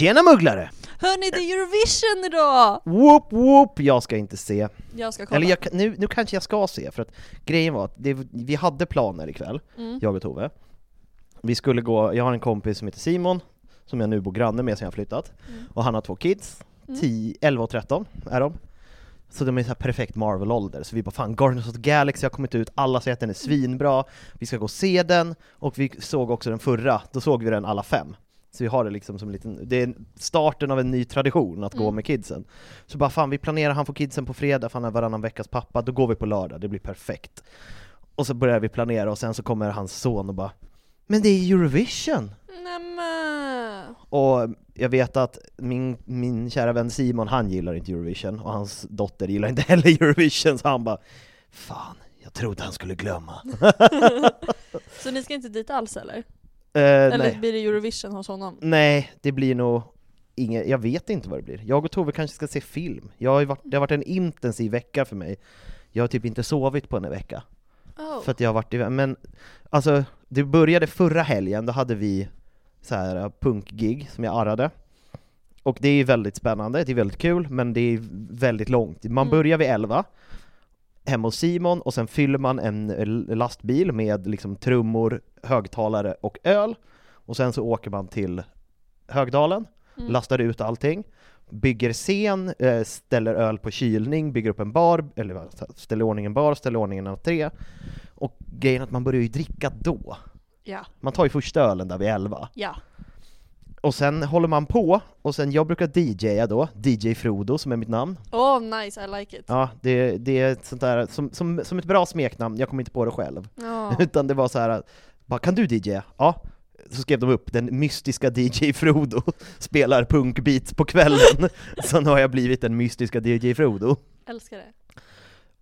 Tjena mugglare! Hörni, det är Eurovision idag! Whoop whoop! Jag ska inte se. Jag ska kolla. Eller jag, nu, nu kanske jag ska se, för att grejen var att det, vi hade planer ikväll, Mm. jag och Tove. Vi skulle gå, jag har en kompis som heter Simon, som jag nu bor granne med sen jag flyttat, Mm. och han har två kids, 10, 11 och 13 är de. Så de är så här perfekt Marvel-ålder, så vi bara fan Guardians of the Galaxy har kommit ut, alla säger att den är svinbra, vi ska gå och se den, och vi såg också den förra, då såg vi den alla fem. Så vi har det liksom som en liten, det är starten av en ny tradition att gå Mm. med kidsen. Så bara fan, vi planerar, han får kidsen på fredag, för han är varannan veckas pappa, då går vi på lördag, det blir perfekt. Och så börjar vi planera och sen så kommer hans son och bara Men det är Eurovision! Nämen! Och jag vet att min, min kära vän Simon, han gillar inte Eurovision, och hans dotter gillar inte heller Eurovision, så han bara Fan, jag trodde han skulle glömma. Så ni ska inte dit alls eller? Eh, Eller nej. blir det Eurovision hos honom? nej, det blir nog inget, jag vet inte vad det blir. Jag och Tove kanske ska se film. Jag har varit, det har varit en intensiv vecka för mig. Jag har typ inte sovit på en vecka. Oh. För att jag har varit i, men alltså det började förra helgen, då hade vi så här uh, punkgig som jag arrade. Och det är väldigt spännande, det är väldigt kul, men det är väldigt långt. Man Mm. börjar vid 11, hemma hos Simon, och sen fyller man en l- lastbil med liksom trummor, högtalare och öl. Och sen så åker man till Högdalen, Mm. lastar ut allting, bygger scen, eh, ställer öl på kylning, bygger upp en bar, eller ställer ordning en bar, ställer ordning en entré. Och grejen är att man börjar ju dricka då. Ja, Man tar ju första ölen där vid 11. ja. Och sen håller man på, och sen jag brukar DJa då, DJ Frodo som är mitt namn. Oh nice, I like it. Ja, det, det är sånt där, som, som, som ett bra smeknamn, jag kom inte på det själv. Ja. Utan det var så här, bara, kan du DJa? Ja. Så skrev de upp, den mystiska DJ Frodo spelar punkbeats på kvällen. så nu har jag blivit den mystiska DJ Frodo. Älskar det.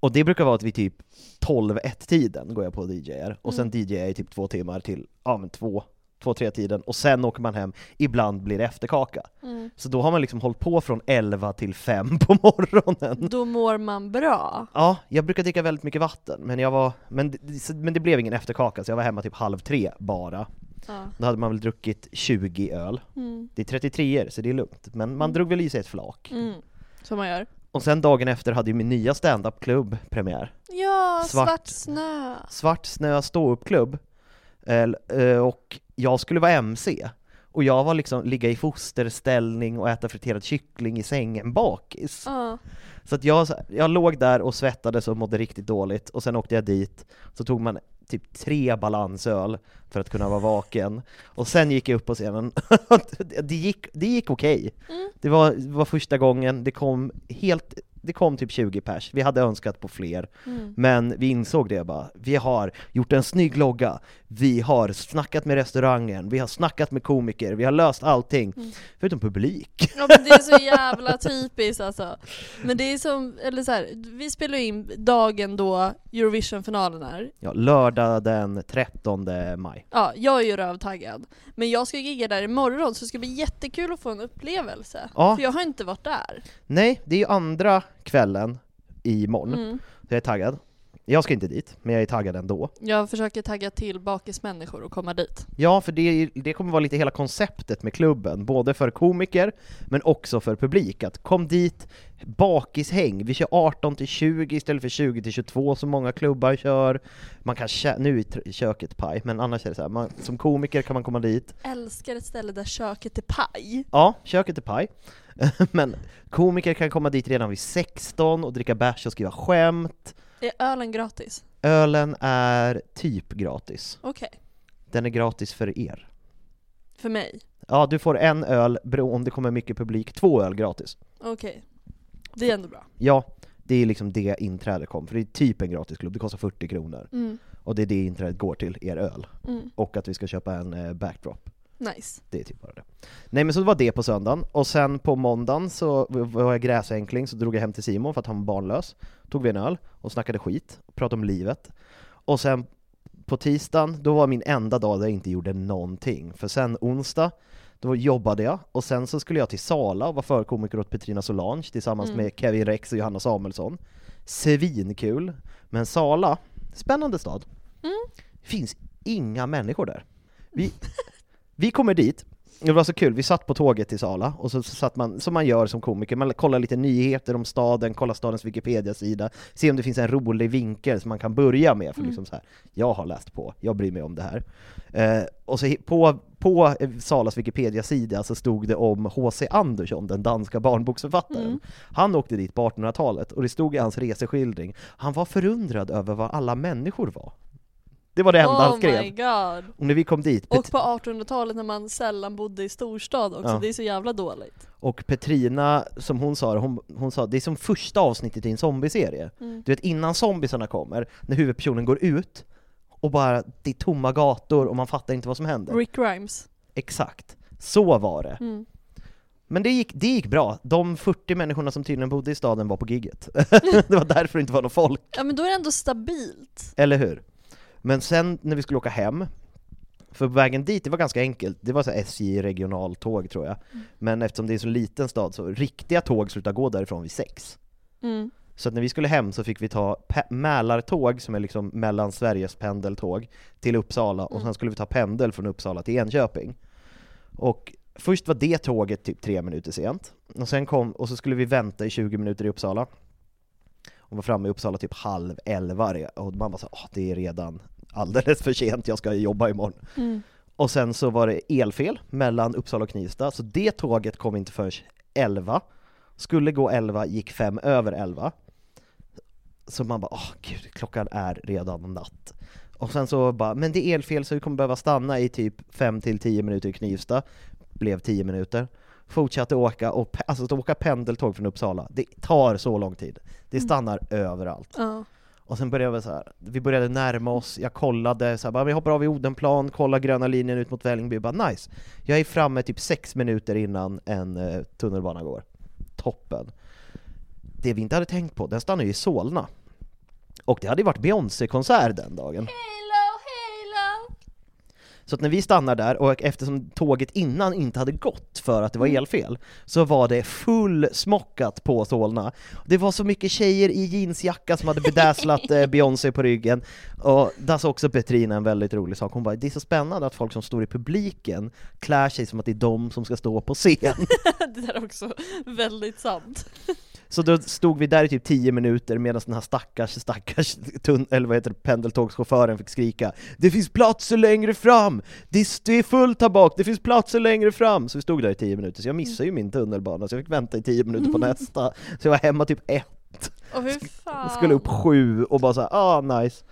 Och det brukar vara att vid typ 12-1-tiden går jag på och DJar, och sen Mm. DJar jag i typ två timmar till, ja men två, två, tre tiden, och sen åker man hem, ibland blir det efterkaka. Mm. Så då har man liksom hållit på från 11 till 5 på morgonen. Då mår man bra. Ja, jag brukar dricka väldigt mycket vatten, men jag var, men, men det blev ingen efterkaka, så jag var hemma typ halv tre bara. Ja. Då hade man väl druckit 20 öl. Mm. Det är 33 så det är lugnt, men man drog väl i sig ett flak. Mm. Som man gör. Och sen dagen efter hade ju min nya stand-up-klubb premiär. Ja, Svart. svart, snö. Svart snö ståuppklubb. Eh, Och jag skulle vara MC. Och jag var liksom ligga i fosterställning och äta friterad kyckling i sängen bakis. Ja. Så att jag, jag låg där och svettades och mådde riktigt dåligt, och sen åkte jag dit, så tog man typ tre balansöl för att kunna vara vaken, och sen gick jag upp på scenen. det gick, det gick okej. Mm. Det, var, det var första gången, det kom helt det kom typ 20 pers, vi hade önskat på fler, Mm. men vi insåg det bara, vi har gjort en snygg logga, vi har snackat med restaurangen, vi har snackat med komiker, vi har löst allting, Mm. förutom publik. Ja men det är så jävla typiskt alltså. Men det är som, eller så här, vi spelar in dagen då Eurovision-finalen är. Ja, lördag den 13 maj. Ja, jag är ju rövtaggad. Men jag ska gigga där imorgon så det ska bli jättekul att få en upplevelse. Ja. För jag har inte varit där. Nej, det är ju andra kvällen imorgon, Mm. så jag är taggad. Jag ska inte dit, men jag är taggad ändå. Jag försöker tagga till bakismänniskor och komma dit. Ja, för det, det kommer vara lite hela konceptet med klubben, både för komiker, men också för publik. Att kom dit, bakishäng, vi kör 18 till 20 istället för 20 till 22 som många klubbar kör. Man kan nu är köket paj, men annars är det så här, man, som komiker kan man komma dit. Älskar ett ställe där köket är paj. Ja, köket är paj. men komiker kan komma dit redan vid 16 och dricka bärs och skriva skämt. Är ölen gratis? Ölen är typ gratis. Okej. Den är gratis för er. För mig? Ja, du får en öl, bero om det kommer mycket publik, två öl gratis. Okej. Det är ändå bra. Ja, det är liksom det inträdet kom, för det är typ en gratisklubb, det kostar 40 kronor. Mm. Och det är det inträdet går till, er öl. Mm. Och att vi ska köpa en eh, backdrop. Nice. Det är typ bara det. Nej men så det var det på söndagen, och sen på måndagen så var jag gräsänkling, så drog jag hem till Simon för att han var barnlös. Tog vi en öl och snackade skit, pratade om livet. Och sen på tisdagen, då var min enda dag där jag inte gjorde någonting. För sen onsdag, då jobbade jag, och sen så skulle jag till Sala och vara förkomiker åt Petrina Solange tillsammans Mm. med Kevin Rex och Johanna Samuelsson. Svinkul! Men Sala, spännande stad. Mm. finns inga människor där. Vi, vi kommer dit, det var så kul, vi satt på tåget till Sala, och så satt man, som man gör som komiker, man kollar lite nyheter om staden, kollar stadens Wikipedia-sida, se om det finns en rolig vinkel som man kan börja med, för Mm. liksom så här, jag har läst på, jag bryr mig om det här. Eh, och så på, på eh, Salas Wikipedia-sida så stod det om H.C. Andersson, den danska barnboksförfattaren. Mm. Han åkte dit på 1800-talet, och det stod i hans reseskildring, han var förundrad över vad alla människor var. Det var det enda han Oh skrev. my god. Och när vi kom dit, Och på 1800-talet när man sällan bodde i storstad också, Ja. det är så jävla dåligt. Och Petrina, som hon sa, hon, hon sa det är som första avsnittet i en zombieserie. Mm. Du vet innan zombiesarna kommer, när huvudpersonen går ut, och bara det är tomma gator och man fattar inte vad som händer. Rick Grimes. Exakt. Så var det. Mm. Men det gick, det gick bra. De 40 människorna som tydligen bodde i staden var på gigget. det var därför det inte var någon folk. Ja men då är det ändå stabilt. Eller hur? Men sen när vi skulle åka hem, för vägen dit, det var ganska enkelt, det var så SJ regionaltåg tror jag. Men eftersom det är så liten stad så riktiga tåg slutar gå därifrån vid sex. Mm. Så att när vi skulle hem så fick vi ta Mälartåg, som är liksom mellan Sveriges pendeltåg, till Uppsala, och sen skulle vi ta pendel från Uppsala till Enköping. Och först var det tåget typ tre minuter sent, och sen kom, och så skulle vi vänta i 20 minuter i Uppsala. Och var framme i Uppsala typ halv elva, och man bara så, det är redan alldeles för sent, jag ska jobba imorgon. Mm. Och sen så var det elfel mellan Uppsala och Knivsta, så det tåget kom inte förrän 11. Skulle gå 11, gick fem över 11. Så man bara, åh gud, klockan är redan natt. Och sen så bara, men det är elfel så vi kommer behöva stanna i typ 5 till 10 minuter i Knivsta. Blev 10 minuter. Fortsatte åka, och alltså att åka pendeltåg från Uppsala, det tar så lång tid. Det stannar överallt. Ja. Och sen började vi så här, vi började närma oss, jag kollade, så här, bara, vi hoppar av i Odenplan, kollar gröna linjen ut mot Vällingby, bara nice. Jag är framme typ sex minuter innan en eh, tunnelbana går. Toppen. Det vi inte hade tänkt på, den stannar ju i Solna. Och det hade ju varit Beyoncé-konsert den dagen. Halo! Så att när vi stannar där, och eftersom tåget innan inte hade gått för att det var Mm. elfel, så var det fullsmockat på Solna. Det var så mycket tjejer i jeansjacka som hade bedazzlat eh, Beyoncé på ryggen, och där sa också Petrina en väldigt rolig sak, hon bara det är så spännande att folk som står i publiken klär sig som att det är de som ska stå på scen. det där är också väldigt sant. Så då stod vi där i typ 10 minuter medan den här stackars, stackars tun- eller vad heter det, pendeltågschauffören fick skrika Det finns platser längre fram! Det är, fullt här bak, det finns platser längre fram! Så vi stod där i 10 minuter, så jag missade ju min tunnelbana, så jag fick vänta i 10 minuter på nästa. Så jag var hemma typ ett, Och hur fan? skulle upp sju och bara såhär, ah nice.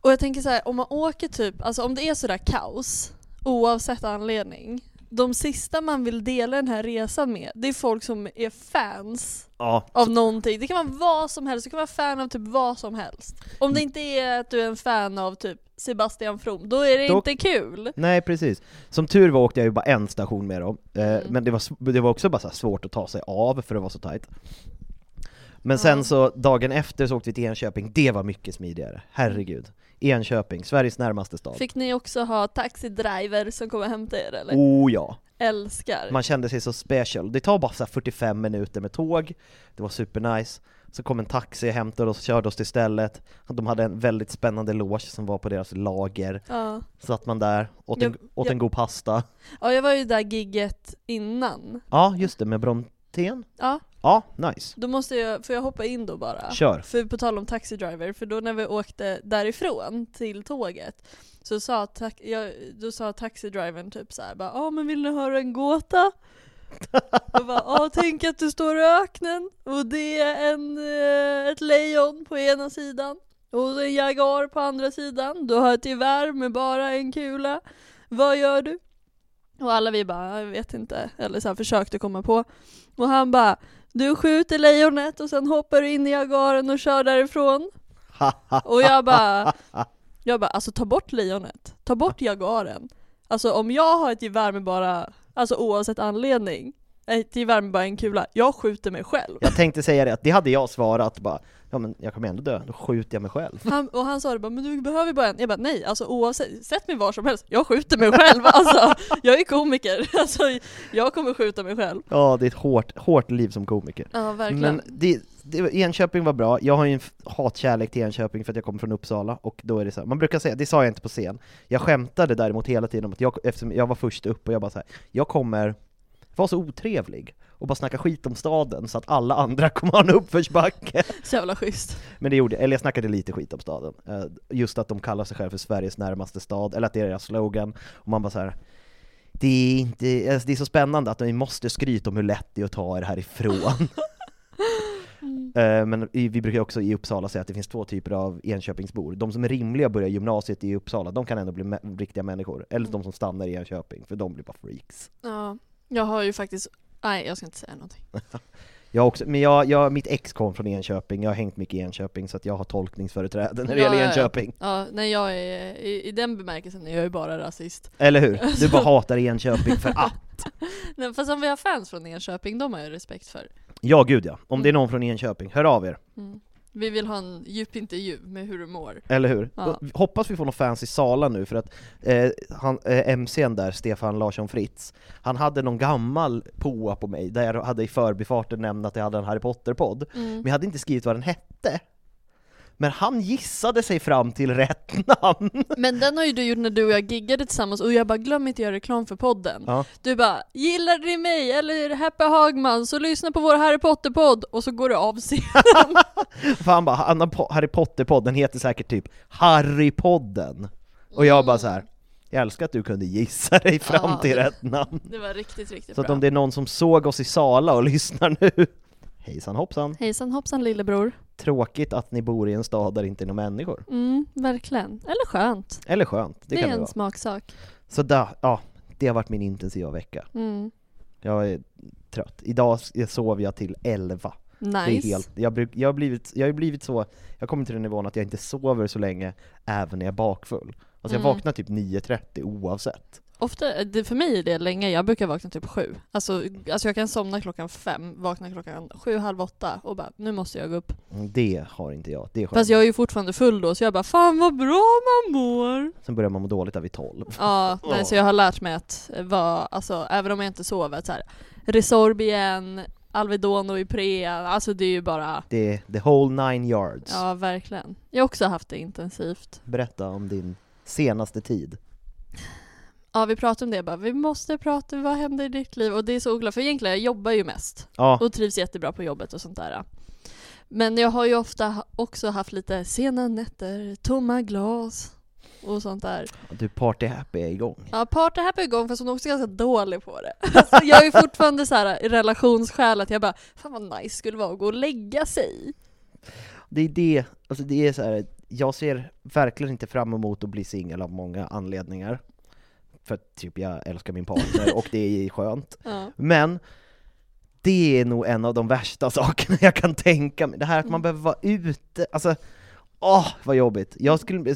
Och jag tänker så här, om man åker typ, alltså om det är sådär kaos, oavsett anledning, de sista man vill dela den här resan med, det är folk som är fans Ja, av någonting. Det kan vara vad som helst, du kan vara fan av typ vad som helst. Om det inte är att du är en fan av typ Sebastian From, då är det Då- inte kul. nej precis. Som tur var åkte jag ju bara en station med dem, eh, Mm. men det var, det var också bara svårt att ta sig av för det var så tajt. Men sen så, dagen efter så åkte vi till Enköping, det var mycket smidigare, herregud. Enköping, Sveriges närmaste stad. Fick ni också ha taxidriver som kommer hämta er eller? Oh ja! Älskar. Man kände sig så special. Det tar bara så här 45 minuter med tåg, det var supernice. Så kom en taxi, hämtade oss, körde oss till stället. De hade en väldigt spännande loge som var på deras lager. Ja. Satt man där, åt, en, Jag- åt jag- en god pasta. ja, jag var ju där gigget innan. Ja, just det, med Brontén. Ja, Ja, nice. då måste jag, får jag hoppa in då bara? Kör. För på tal om taxidriver, för då när vi åkte därifrån till tåget så sa, ta- jag, då sa taxidrivern typ såhär bara ja men vill ni höra en gåta? Jag bara ja tänk att du står i öknen och det är en, eh, ett lejon på ena sidan och en jagar på andra sidan. Du har ett gevär med bara en kula. Vad gör du? Och alla vi bara jag vet inte, eller så här försökte komma på. Och han bara du skjuter lejonet och sen hoppar du in i jagaren och kör därifrån. Och jag bara, jag bara, alltså ta bort lejonet, ta bort jagaren. Alltså om jag har ett gevär med bara, alltså oavsett anledning, ett gevär med bara en kula, jag skjuter mig själv. Jag tänkte säga det, att det hade jag svarat bara, ja men jag kommer ändå dö, då skjuter jag mig själv. Han, och han sa det bara, men du behöver bara en. Jag bara, nej alltså oavsett, sätt mig var som helst, jag skjuter mig själv. Alltså, jag är komiker, alltså jag kommer skjuta mig själv. Ja, det är ett hårt, hårt liv som komiker. Ja verkligen. Men det, det, Enköping var bra, jag har ju en hatkärlek till Enköping för att jag kommer från Uppsala, och då är det så här, man brukar säga, det sa jag inte på scen, jag skämtade däremot hela tiden om att jag, eftersom jag var först upp och jag bara så här, jag kommer vara så otrevlig och bara snacka skit om staden så att alla andra kommer ha en uppförsbacke. Så jävla schysst. Men det gjorde, eller jag snackade lite skit om staden, Eh, just att de kallar sig själva för Sveriges närmaste stad, eller att det är deras slogan, och man bara så här. Det är, inte, alltså det är så spännande att ni måste skryta om hur lätt det är att ta er härifrån. Eh, Men vi brukar också i Uppsala säga att det finns två typer av Enköpingsbor. De som är rimliga och börjar gymnasiet i Uppsala, de kan ändå bli riktiga människor. Eller de som stannar i Enköping, för de blir bara freaks. Ja, jag har ju faktiskt, nej jag ska inte säga någonting. Jag också, men jag, jag, mitt ex kom från Enköping, jag har hängt mycket i Enköping så att jag har tolkningsföreträde när det Ja, gäller ja, ja. Enköping. Ja, nej jag är, i, i den bemärkelsen är jag ju bara rasist. Eller hur? Du bara hatar Enköping för att. Nej, fast om vi har fans från Enköping, de har jag respekt för. Ja, gud ja. Om det är någon från Enköping, hör av er. Mm. Vi vill ha en djup intervju med hur du mår. Eller hur? Ja. Hoppas vi får någon fans i Sala nu, för att eh, han, eh, MCn där, Stefan Larsson Fritz, han hade någon gammal påa på mig, där jag hade i förbifarten nämnt att jag hade en Harry Potter-podd, Mm. men jag hade inte skrivit vad den hette. Men han gissade sig fram till rätt namn! Men den har ju du gjort när du och jag giggade tillsammans och jag bara glöm inte göra reklam för podden. Ja. Du bara gillar ni mig eller Happy Hagman så lyssna på vår Harry Potter-podd och så går du av scenen. För han bara, Harry Potter-podden heter säkert typ Harry-podden. Och jag bara så här. jag älskar att du kunde gissa dig fram Ja, till det- rätt namn. Det var riktigt, riktigt Så att om det är någon som såg oss i Sala och lyssnar nu, hejsan hoppsan. Hejsan hoppsan lillebror. Tråkigt att ni bor i en stad där det inte är några människor. Mm, verkligen. Eller skönt. Eller skönt, det, Det, kan är det en vara. smaksak. Så där, ja, det har varit min intensiva vecka. Mm. Jag är trött. Idag sov jag till 11. Nice. Det är helt, jag, bruk, jag, har blivit, jag har blivit så, jag kommer till den nivån att jag inte sover så länge även när jag är bakfull. Alltså jag Mm. vaknar typ 9.30 oavsett. Ofta, det, för mig är det länge, jag brukar vakna typ sju. Alltså, alltså jag kan somna klockan fem, vakna klockan sju, halv åtta och bara nu måste jag gå upp. Mm, Det har inte jag, det är skönt. Fast jag är ju fortfarande full då så jag bara fan vad bra man mår. Sen börjar man må dåligt där vid 12. Ja, nej, så jag har lärt mig att vara, alltså även om jag inte sover, så här, Resorb Alvedon och Iprea, alltså det är ju bara, Det är the whole nine yards. ja verkligen. Jag har också haft det intensivt. Berätta om din senaste tid. Ja vi pratade om det bara, vi måste prata, vad händer i ditt liv? Och det är så oklart, för egentligen jag jobbar ju mest Ja, och trivs jättebra på jobbet och sånt där. Men jag har ju ofta också haft lite sena nätter, tomma glas och sånt där. du party happy är igång. Ja, party happy är igång fast hon är också ganska dålig på det. Alltså, jag är fortfarande så här i relationsskäl att jag bara, fan vad nice skulle vara att gå och lägga sig. Det är det, alltså det är så här. jag ser verkligen inte fram emot att bli singel av många anledningar. För typ jag älskar min partner och det är skönt. Ja. Men det är nog en av de värsta sakerna jag kan tänka mig, det här att Mm. man behöver vara ute, alltså Åh, vad jobbigt! Jag skulle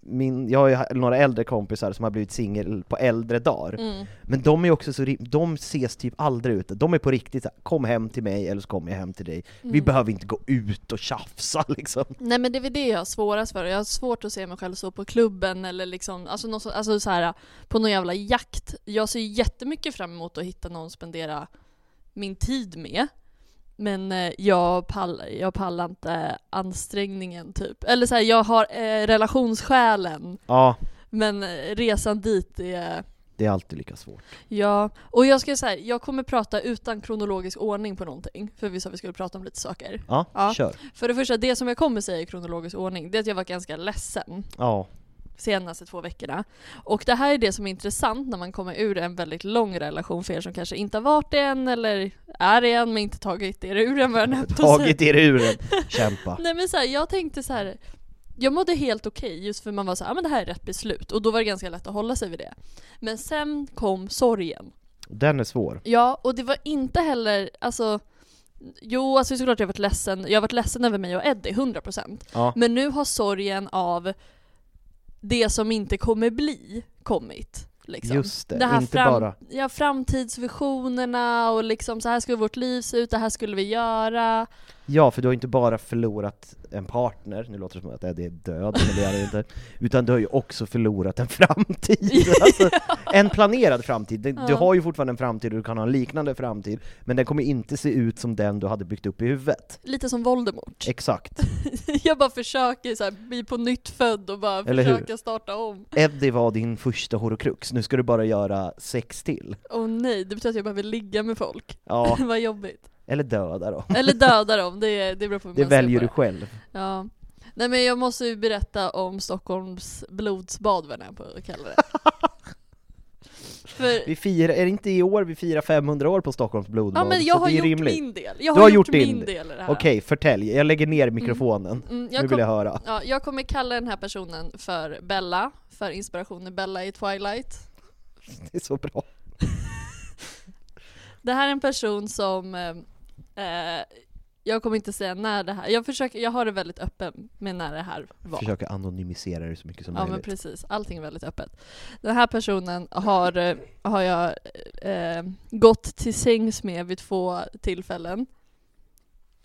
min, jag har ju några äldre kompisar som har blivit singel på äldre dagar, Mm. men de är också så, de ses typ aldrig ute, de är på riktigt så här, kom hem till mig eller så kommer jag hem till dig. Vi Mm. behöver inte gå ut och tjafsa liksom. Nej men det är väl det jag har svårast för, jag har svårt att se mig själv så på klubben eller liksom, alltså, något, så- alltså så här, på någon jävla jakt. Jag ser jättemycket fram emot att hitta någon att spendera min tid med. Men eh, jag, pallar, jag pallar inte ansträngningen typ. Eller så här, jag har eh, relationssjälen, Ja, men eh, resan dit är det är alltid lika svårt. Ja, och jag ska säga, jag kommer prata utan kronologisk ordning på någonting, för vi sa att vi skulle prata om lite saker. Ja, Ja. kör. För det första, det som jag kommer säga i kronologisk ordning, det är att jag var ganska ledsen Ja, senaste två veckorna. Och det här är det som är intressant när man kommer ur en väldigt lång relation för er som kanske inte har varit det än, eller är det än men inte tagit er ur den, vad jag säga. tagit er ur den, kämpa. Nej men så här, jag tänkte så här. Jag mådde helt okej just för man var så här, ah, men det här är rätt beslut och då var det ganska lätt att hålla sig vid det. Men sen kom sorgen. Den är svår. Ja, och det var inte heller, alltså Jo, alltså såklart jag har varit ledsen. Jag har varit ledsen över mig och Eddie, 100%. Ja. Men nu har sorgen av det som inte kommer bli kommit. Liksom. Just det, här inte bara- Ja, framtidsvisionerna och liksom så här skulle vårt liv se ut, det här skulle vi göra. Ja, för du har inte bara förlorat en partner, nu låter det som att Eddie är död, men det är det inte, utan du har ju också förlorat en framtid. Alltså, en planerad framtid. Du, har ju fortfarande en framtid och du kan ha en liknande framtid, men den kommer inte se ut som den du hade byggt upp i huvudet. Lite som Voldemort. Exakt. jag bara försöker så här, bli på nytt född och bara Eller hur? försöka starta om. Eddie var din första horocrux, nu ska du bara göra sex till. Åh nej, det betyder att jag behöver ligga med folk. Ja, Vad jobbigt. Eller döda dem. Eller döda dem, det, det beror på hur Det man väljer du själv. Ja. Nej men jag måste ju berätta om Stockholms blodsbad vad jag på att kalla det. För, Vi firar, är det inte i år vi firar 500 år på Stockholms blodbad? ja men Så jag har det är gjort rimligt. min del. Jag Du har, har gjort, gjort din min del. i det här. Okej, förtälj. Jag lägger ner mikrofonen. Mm, Nu jag, vill kom, jag höra. ja, jag kommer kalla den här personen för Bella, för inspirationen Bella i Twilight. Det är så bra. Det här är en person som, eh, eh, jag kommer inte säga när det här, jag försöker, jag har det väldigt öppen med när det här var. Försöka anonymisera det så mycket som Ja men möjligt. precis, allting är väldigt öppet. Den här personen har, eh, har jag eh, gått till sängs med vid två tillfällen.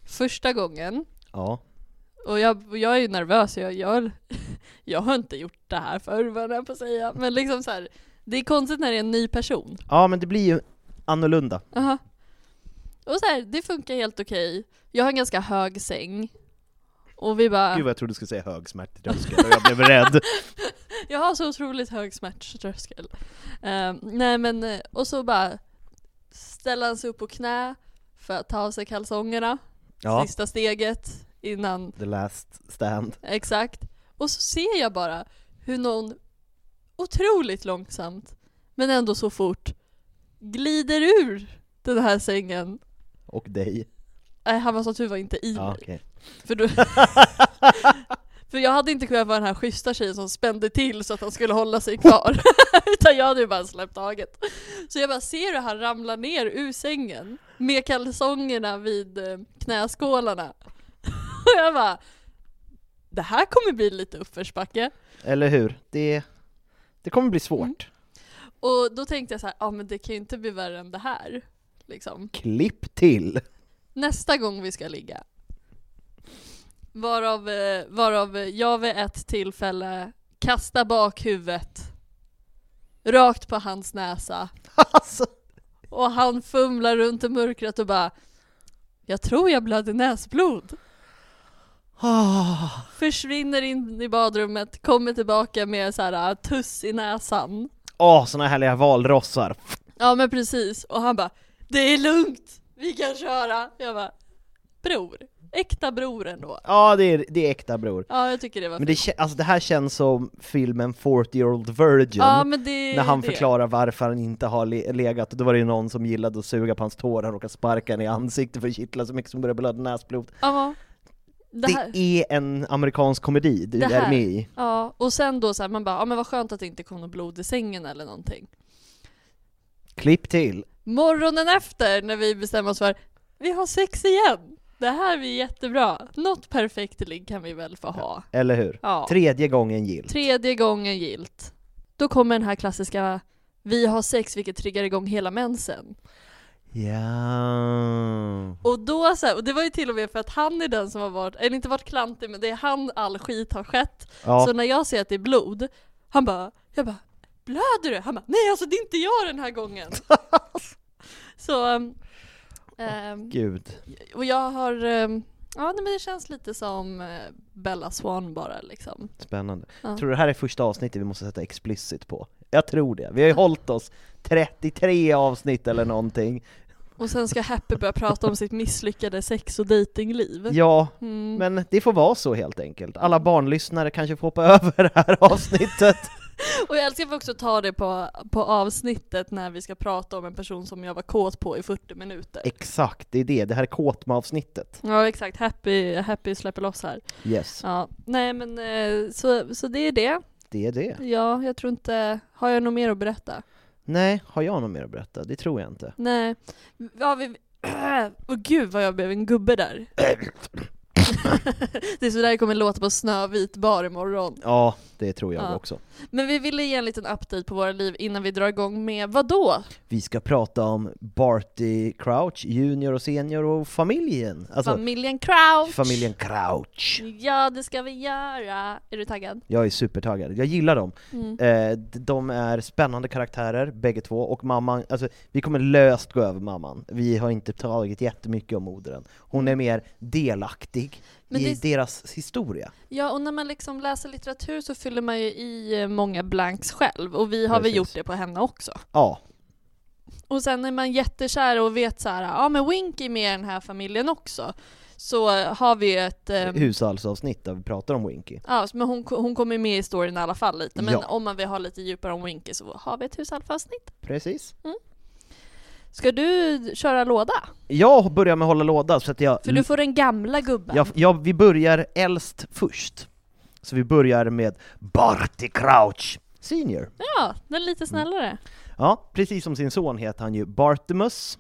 Första gången, Ja. och jag, jag är ju nervös, jag, jag, jag har inte gjort det här förr vad jag på att säga. Men liksom så här, det är konstigt när det är en ny person. ja, men det blir ju annorlunda. Aha. Och så här, det funkar helt okej. Jag har en ganska hög säng. Och vi bara... Gud vad jag trodde du skulle säga hög smärttröskel och jag blev rädd. Jag har så otroligt hög smärttröskel. Eh, nej men, eh, och så bara ställer han sig upp på knä för att ta av sig kalsongerna. Ja, Sista steget innan, the last stand. exakt. Och så ser jag bara hur någon otroligt långsamt, men ändå så fort, glider ur den här sängen. Och dig. Nej, han var som tur var inte i mig. okej. För, då, för jag hade inte kunnat vara den här schyssta tjejen som spände till så att han skulle hålla sig kvar. Utan jag hade ju bara släppt taget. Så jag bara ser hur han ramlar ner ur sängen med kalsongerna vid eh, knäskålarna. Och jag bara, det här kommer bli lite uppförsbacke. Eller hur? Det, det kommer bli svårt. Mm. Och då tänkte jag så här, ja men det kan ju inte bli värre än det här. Liksom. Klipp till! nästa gång vi ska ligga. Varav, eh, varav jag vid ett tillfälle kastar bak huvudet rakt på hans näsa Alltså, och han fumlar runt i mörkret och bara Jag tror jag blödde näsblod. ah, Försvinner in i badrummet, kommer tillbaka med så här äh, tuss i näsan. Åh, såna härliga valrossar. Ja men precis, och han bara Det är lugnt, vi kan köra. Jag bara Bror, äkta bror ändå. Ja, det är, det är äkta bror. Ja jag tycker det var Men det, kä- alltså, det här känns som filmen 40 year old virgin. Ja men det när han det. förklarar varför han inte har le- legat, och då var det ju någon som gillade att suga på hans tår, han råkade sparka henne i ansiktet för att kittla så mycket som började blöda näsblod. Ja, det här, Det är en amerikansk komedi du Det är här- med i. ja, och sen då så här, man bara, ja men vad skönt att det inte kom något blod i sängen eller någonting. Klipp till. Morgonen efter när vi bestämmer oss för, vi har sex igen! Det här blir jättebra. Något perfekt ligg kan vi väl få ha. Eller hur? Ja. Tredje gången gillt. Tredje gången gilt. Då kommer den här klassiska vi har sex vilket triggar igång hela mensen. Ja. Och då så här, och det var ju till och med för att han är den som har varit, eller inte varit klantig men det är han all skit har skett. Ja. Så när jag ser att det är blod, han bara, jag bara Blöder du? Han bara, nej alltså det är inte jag den här gången. så, um, ehm, Gud. och jag har, um, ja nej, men det känns lite som eh, Bella Swan bara liksom. Spännande. Ja. Tror du det här är första avsnittet vi måste sätta explicit på? Jag tror det. Vi har ju hållit oss 33 avsnitt eller någonting. Och sen ska Happy börja prata om sitt misslyckade sex och datingliv. Ja, Mm. men det får vara så helt enkelt. Alla barnlyssnare kanske får hoppa över det här avsnittet. Och jag älskar att vi också ta det på, på avsnittet när vi ska prata om en person som jag var kåt på i 40 minuter. Exakt, det är det. Det här är kåtma-avsnittet. Ja exakt, Happy, happy släpper loss här. Yes, Ja, nej men eh, så, så det är det. det är det. Ja, jag tror inte, har jag något mer att berätta? Nej, har jag något mer att berätta? Det tror jag inte. Nej. Ja, vi... Åh gud vad jag blev en gubbe där. det är så där det kommer låta på Snövit bar imorgon. Ja, det tror jag Ja. också. Men vi ville ge en liten update på våra liv innan vi drar igång med vad då? Vi ska prata om Barty Crouch, junior och senior och familjen. Alltså, familjen Crouch! familjen Crouch. Ja, det ska vi göra. Är du taggad? Jag är supertaggad, jag gillar dem. Mm. Eh, de är spännande karaktärer, bägge två, och mamman, alltså vi kommer löst gå över mamman. Vi har inte tagit jättemycket om modern. Hon är mer delaktig Men i det- deras historia. Ja, och när man liksom läser litteratur så fyller man ju i eh, många blanks själv, och vi har väl gjort det på henne också. Ja, Och sen är man jättekär och vet så här, ja men Winky är med i den här familjen också. Så eh, har vi ett... ehm, hushållsavsnitt där vi pratar om Winky. Ja, men hon, hon kommer med i storyn i alla fall lite, men Ja. om man vill ha lite djupare om Winky så har vi ett husalfavsnitt. Precis. Ska du köra låda? Jag börjar med att hålla låda, så att jag... För du får den gamla gubben. Ja, ja, vi börjar äldst först. Så vi börjar med Barty Crouch Senior. Ja, den är lite snällare. Ja, precis som sin son heter han ju Bartimus.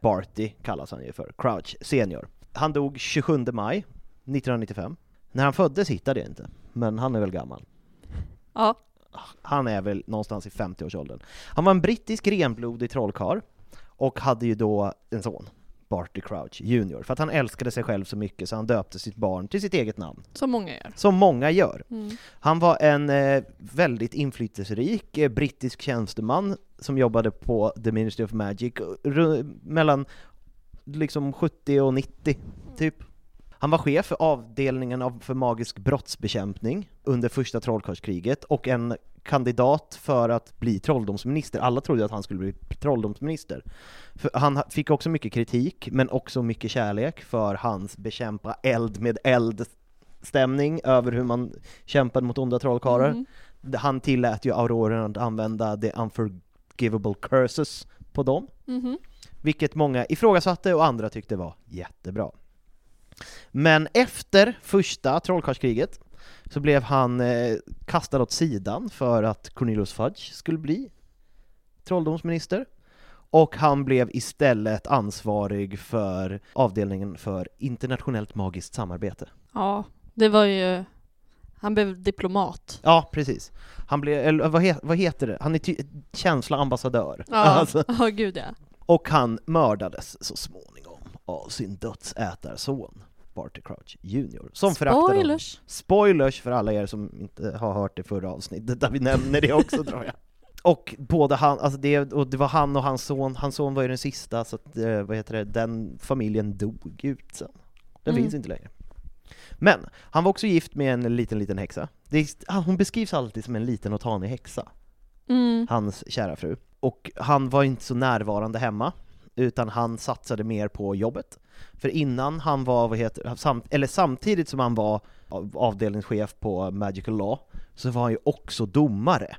Barty kallas han ju för, Crouch Senior. Han dog 27 maj 1995. När han föddes hittade jag inte, men han är väl gammal. Ja. Han är väl någonstans i 50-årsåldern. Han var en brittisk renblodig trollkarl och hade ju då en son, Barty Crouch Jr. För att han älskade sig själv så mycket så han döpte sitt barn till sitt eget namn. Som många gör. Som många gör. Mm. Han var en eh, väldigt inflytelserik eh, brittisk tjänsteman som jobbade på The Ministry of Magic eh, mellan liksom 70 och 90, typ. Han var chef för avdelningen av, för magisk brottsbekämpning under första trollkarlskriget och en kandidat för att bli trolldomsminister. Alla trodde att han skulle bli trolldomsminister. För han ha- fick också mycket kritik, men också mycket kärlek för hans bekämpa eld med eld stämning över hur man kämpade mot onda trollkarlar. Mhm. Han tillät ju Auroran att använda the unforgivable curses på dem, Mhm. vilket många ifrågasatte och andra tyckte var jättebra. Men efter första trollkarlskriget så blev han eh, kastad åt sidan för att Cornelius Fudge skulle bli trolldomsminister. Och han blev istället ansvarig för avdelningen för internationellt magiskt samarbete. Ja, det var ju... Han blev diplomat. Ja, precis. Han blev, eller vad, he, vad heter det? Han är ty- känsloambassadör. Ja, Alltså, ja gud ja. och han mördades så småningom av sin dödsätarson, Barty Crouch Jr. Som föraktade honom. Spoilers! Spoilers för alla er som inte har hört det förra avsnittet, där vi nämner det också tror jag. Och både han, alltså det, och det var han och hans son, hans son var ju den sista, så att, eh, vad heter det, den familjen dog ut sen. Den Mm. finns inte längre. Men, han var också gift med en liten, liten häxa. Det är, ah, hon beskrivs alltid som en liten och tanig häxa, Mm. hans kära fru. Och han var inte så närvarande hemma, utan han satsade mer på jobbet. För innan han var, vad heter samt, eller samtidigt som han var av- avdelningschef på Magical Law, så var han ju också domare.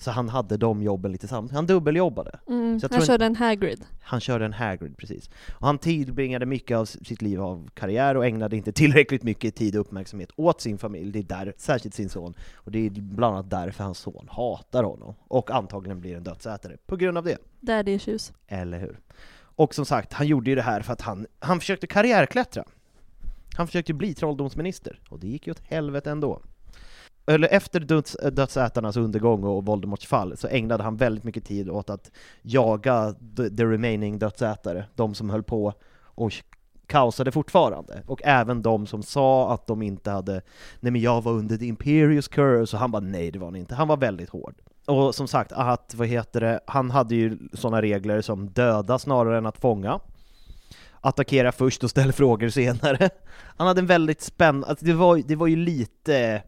Så han hade de jobben lite samtidigt, han dubbeljobbade. Mm. Han körde en Hagrid. Han körde en Hagrid precis. Och han tillbringade mycket av sitt liv av karriär och ägnade inte tillräckligt mycket tid och uppmärksamhet åt sin familj, det är där, särskilt sin son. Och det är bland annat därför hans son hatar honom. Och antagligen blir en dödsätare på grund av det. Daddy issues. Eller hur? Och som sagt, han gjorde ju det här för att han, han försökte karriärklättra. Han försökte bli trolldomsminister, och det gick ju åt helvete ändå. Eller efter döds, eh, dödsätarnas undergång och Voldemorts fall så ägnade han väldigt mycket tid åt att jaga the, the remaining dödsätare, de som höll på och kaosade fortfarande. Och även de som sa att de inte hade, nej men jag var under the Imperius curse, och han bara nej det var ni inte. Han var väldigt hård. Och som sagt, att, vad heter det, han hade ju sådana regler som döda snarare än att fånga. Attackera först och ställa frågor senare. Han hade en väldigt spännande, alltså det, var, det var ju lite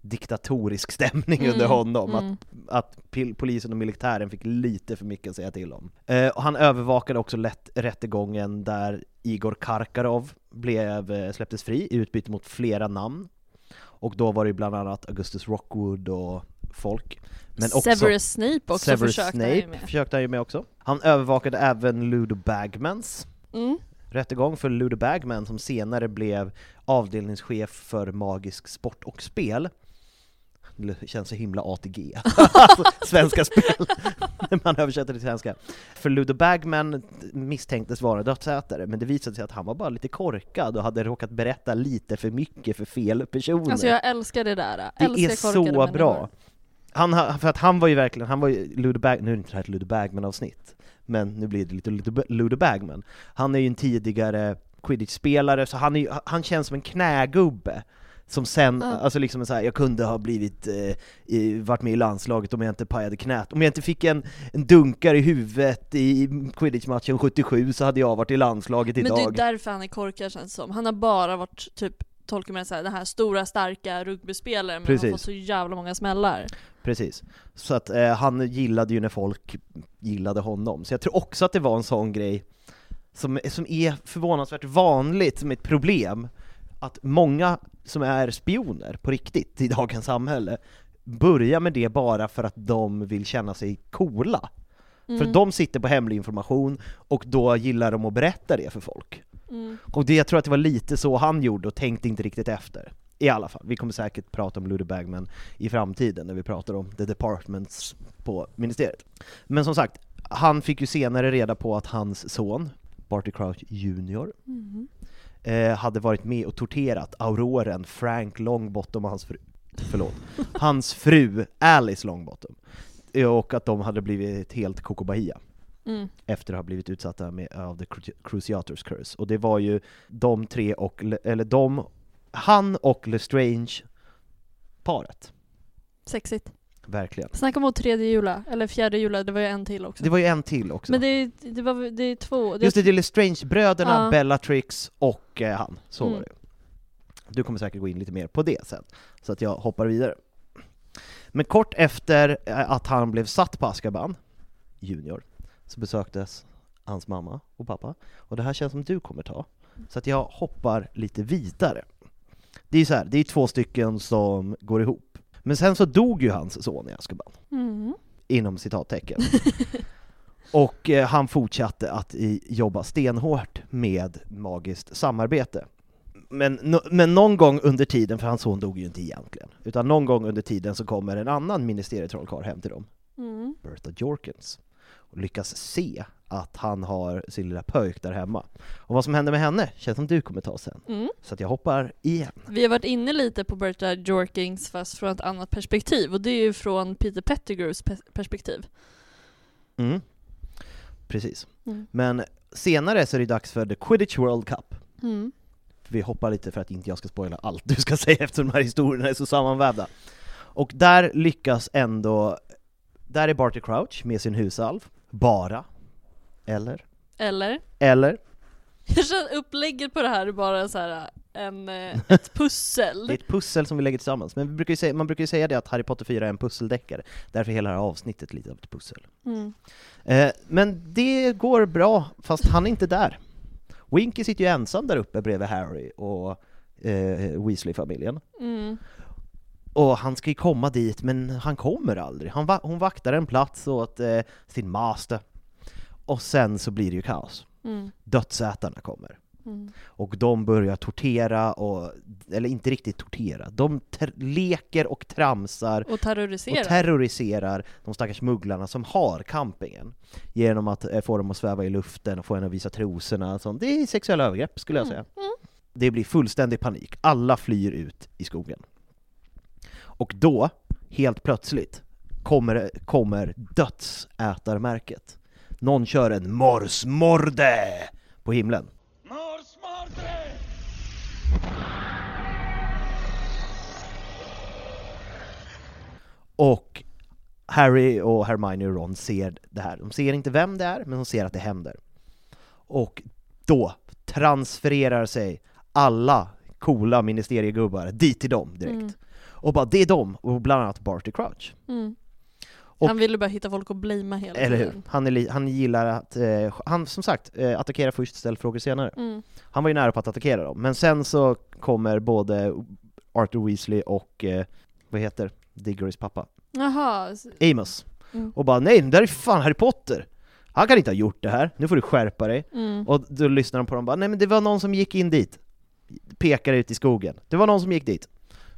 diktatorisk stämning Mm, under honom, mm. att, att polisen och militären fick lite för mycket att säga till om. Eh, han övervakade också lätt rättegången där Igor Karkarov blev, eh, släpptes fri i utbyte mot flera namn. Och då var det bland annat Augustus Rockwood och folk. Men också Severus Snape också Severus försökte han ju Snape med. försökte han ju med också. Han övervakade även Ludo Bagmans Mm. rättegång för Ludo Bagman som senare blev avdelningschef för magisk sport och spel. Det känns så himla ATG, alltså, svenska spel, när man översätter det till svenska. För Ludo Bagman misstänktes vara dödsätare, men det visade sig att han var bara lite korkad och hade råkat berätta lite för mycket för fel personer. Alltså jag älskar det där. Det älskar är korkade så människor. Han, för att han var ju verkligen, han var ju Ludo Bag, nu är det inte det här ett Ludo Bagman-avsnitt, men nu blir det lite Ludo, Ludo Bagman. Han är ju en tidigare quidditch-spelare, så han, är han känns som en knägubbe. Som sen, Ja. alltså liksom så här, jag kunde ha blivit, eh, i, varit med i landslaget om jag inte pajade knät. Om jag inte fick en, en dunkar i huvudet i quidditch-matchen 77 så hade jag varit i landslaget Men idag. det är därför han är korkad känns som. Han har bara varit typ, tolkar man det så här, den här stora starka rugbyspelaren men Precis. har fått så jävla många smällar. Precis. Så att eh, han gillade ju när folk gillade honom. Så jag tror också att det var en sån grej som, som är förvånansvärt vanligt som ett problem, att många som är spioner på riktigt i dagens samhälle börjar med det bara för att de vill känna sig coola. För Mm. de sitter på hemlig information och då gillar de att berätta det för folk. Mm. Och det, jag tror att det var lite så han gjorde och tänkte inte riktigt efter. I alla fall, vi kommer säkert prata om Ludo Bagman i framtiden när vi pratar om the departments på ministeriet. Men som sagt, han fick ju senare reda på att hans son, Barty Crouch Jr, Mhm. eh, hade varit med och torterat auroren Frank Longbottom och hans fru, förlåt, hans fru Alice Longbottom. Eh, Och att de hade blivit helt kokobahia Mm. efter att ha blivit utsatta med, av The Cru- Cruciators Curse. Och det var ju de tre och, Le- eller de, han och Lestrange paret. Sexigt. Verkligen. Snacka om tredje jula, eller fjärde jula, det var ju en till också. Det var ju en till också. Men det är, det, var, det är två. Det Just det, det är Lestrange-bröderna, Ja. Bellatrix och eh, han. Så Mm. var det. Du kommer säkert gå in lite mer på det sen, så att jag hoppar vidare. Men kort efter eh, att han blev satt på Azkaban, Junior, så besöktes hans mamma och pappa. Och det här känns som du kommer ta. Så att jag hoppar lite vidare. Det är så här, det är två stycken som går ihop. Men sen så dog ju hans son i Azkaban Mm. inom citattecken. Och eh, han fortsatte att i, jobba stenhårt med magiskt samarbete. Men, no, men någon gång under tiden, för hans son dog ju inte egentligen, utan någon gång under tiden så kommer en annan ministerietrollkarl hem till dem, Mm. Bertha Jorkins, och lyckas se att han har sin lilla pöjk där hemma. Och vad som händer med henne känns som du kommer ta sen. Mm. Så att jag hoppar igen. Vi har varit inne lite på Berta Jorkings fast från ett annat perspektiv och det är ju från Peter Pettigrews pe- perspektiv. Mm. Precis. Mm. Men senare så är det dags för The Quidditch World Cup. Mm. Vi hoppar lite för att inte jag ska spoila allt du ska säga eftersom de här historierna är så sammanvävda. Och där lyckas ändå, där är Barty Crouch med sin husalv, bara, eller, Eller? eller, Jag känner upplägget på det här är bara så här en, eh, ett pussel. det är ett pussel som vi lägger tillsammans. Men brukar säga, man brukar ju säga det att Harry Potter 4 är en pusseldeckare, därför är hela det här avsnittet lite av ett pussel. Mm. Eh, men det går bra, fast han är inte där. Winky sitter ju ensam där uppe bredvid Harry och eh, Weasley-familjen. Mm. Och han ska ju komma dit, men han kommer aldrig. Han va hon vaktar en plats åt eh, sin master. Och sen så blir det ju kaos. Mm. Dödsätarna kommer. Mm. Och de börjar tortera, och, eller inte riktigt tortera, de ter- leker och tramsar Och terrorisera. och terroriserar de stackars mugglarna som har campingen genom att eh, få dem att sväva i luften och få henne att visa trosorna. Sånt. Det är sexuella övergrepp skulle jag säga. Det blir fullständig panik. Alla flyr ut i skogen. Och då, helt plötsligt, kommer, kommer dödsätarmärket. Någon kör en morsmorde på himlen. Och Harry och Hermione och Ron ser det här. De ser inte vem det är, men de ser att det händer. Och då transfererar sig alla coola ministeriegubbar dit till dem direkt. Mm. Och bara, det är dem, och bland annat Barty Crouch. Mm. Och- han ville bara hitta folk att blamea hela Eller hur? tiden. Han, är han gillar att, eh, han som sagt, eh, attackerar först, ställ frågor senare. Mm. Han var ju nära på att attackera dem, men sen så kommer både Arthur Weasley och, eh, vad heter Diggerys pappa? Jaha, Amos. Mm. Och bara nej, det där är fan Harry Potter! Han kan inte ha gjort det här, nu får du skärpa dig. mm. Och då lyssnar de på dem och bara nej men det var någon som gick in dit. Pekar ut i skogen. Det var någon som gick dit.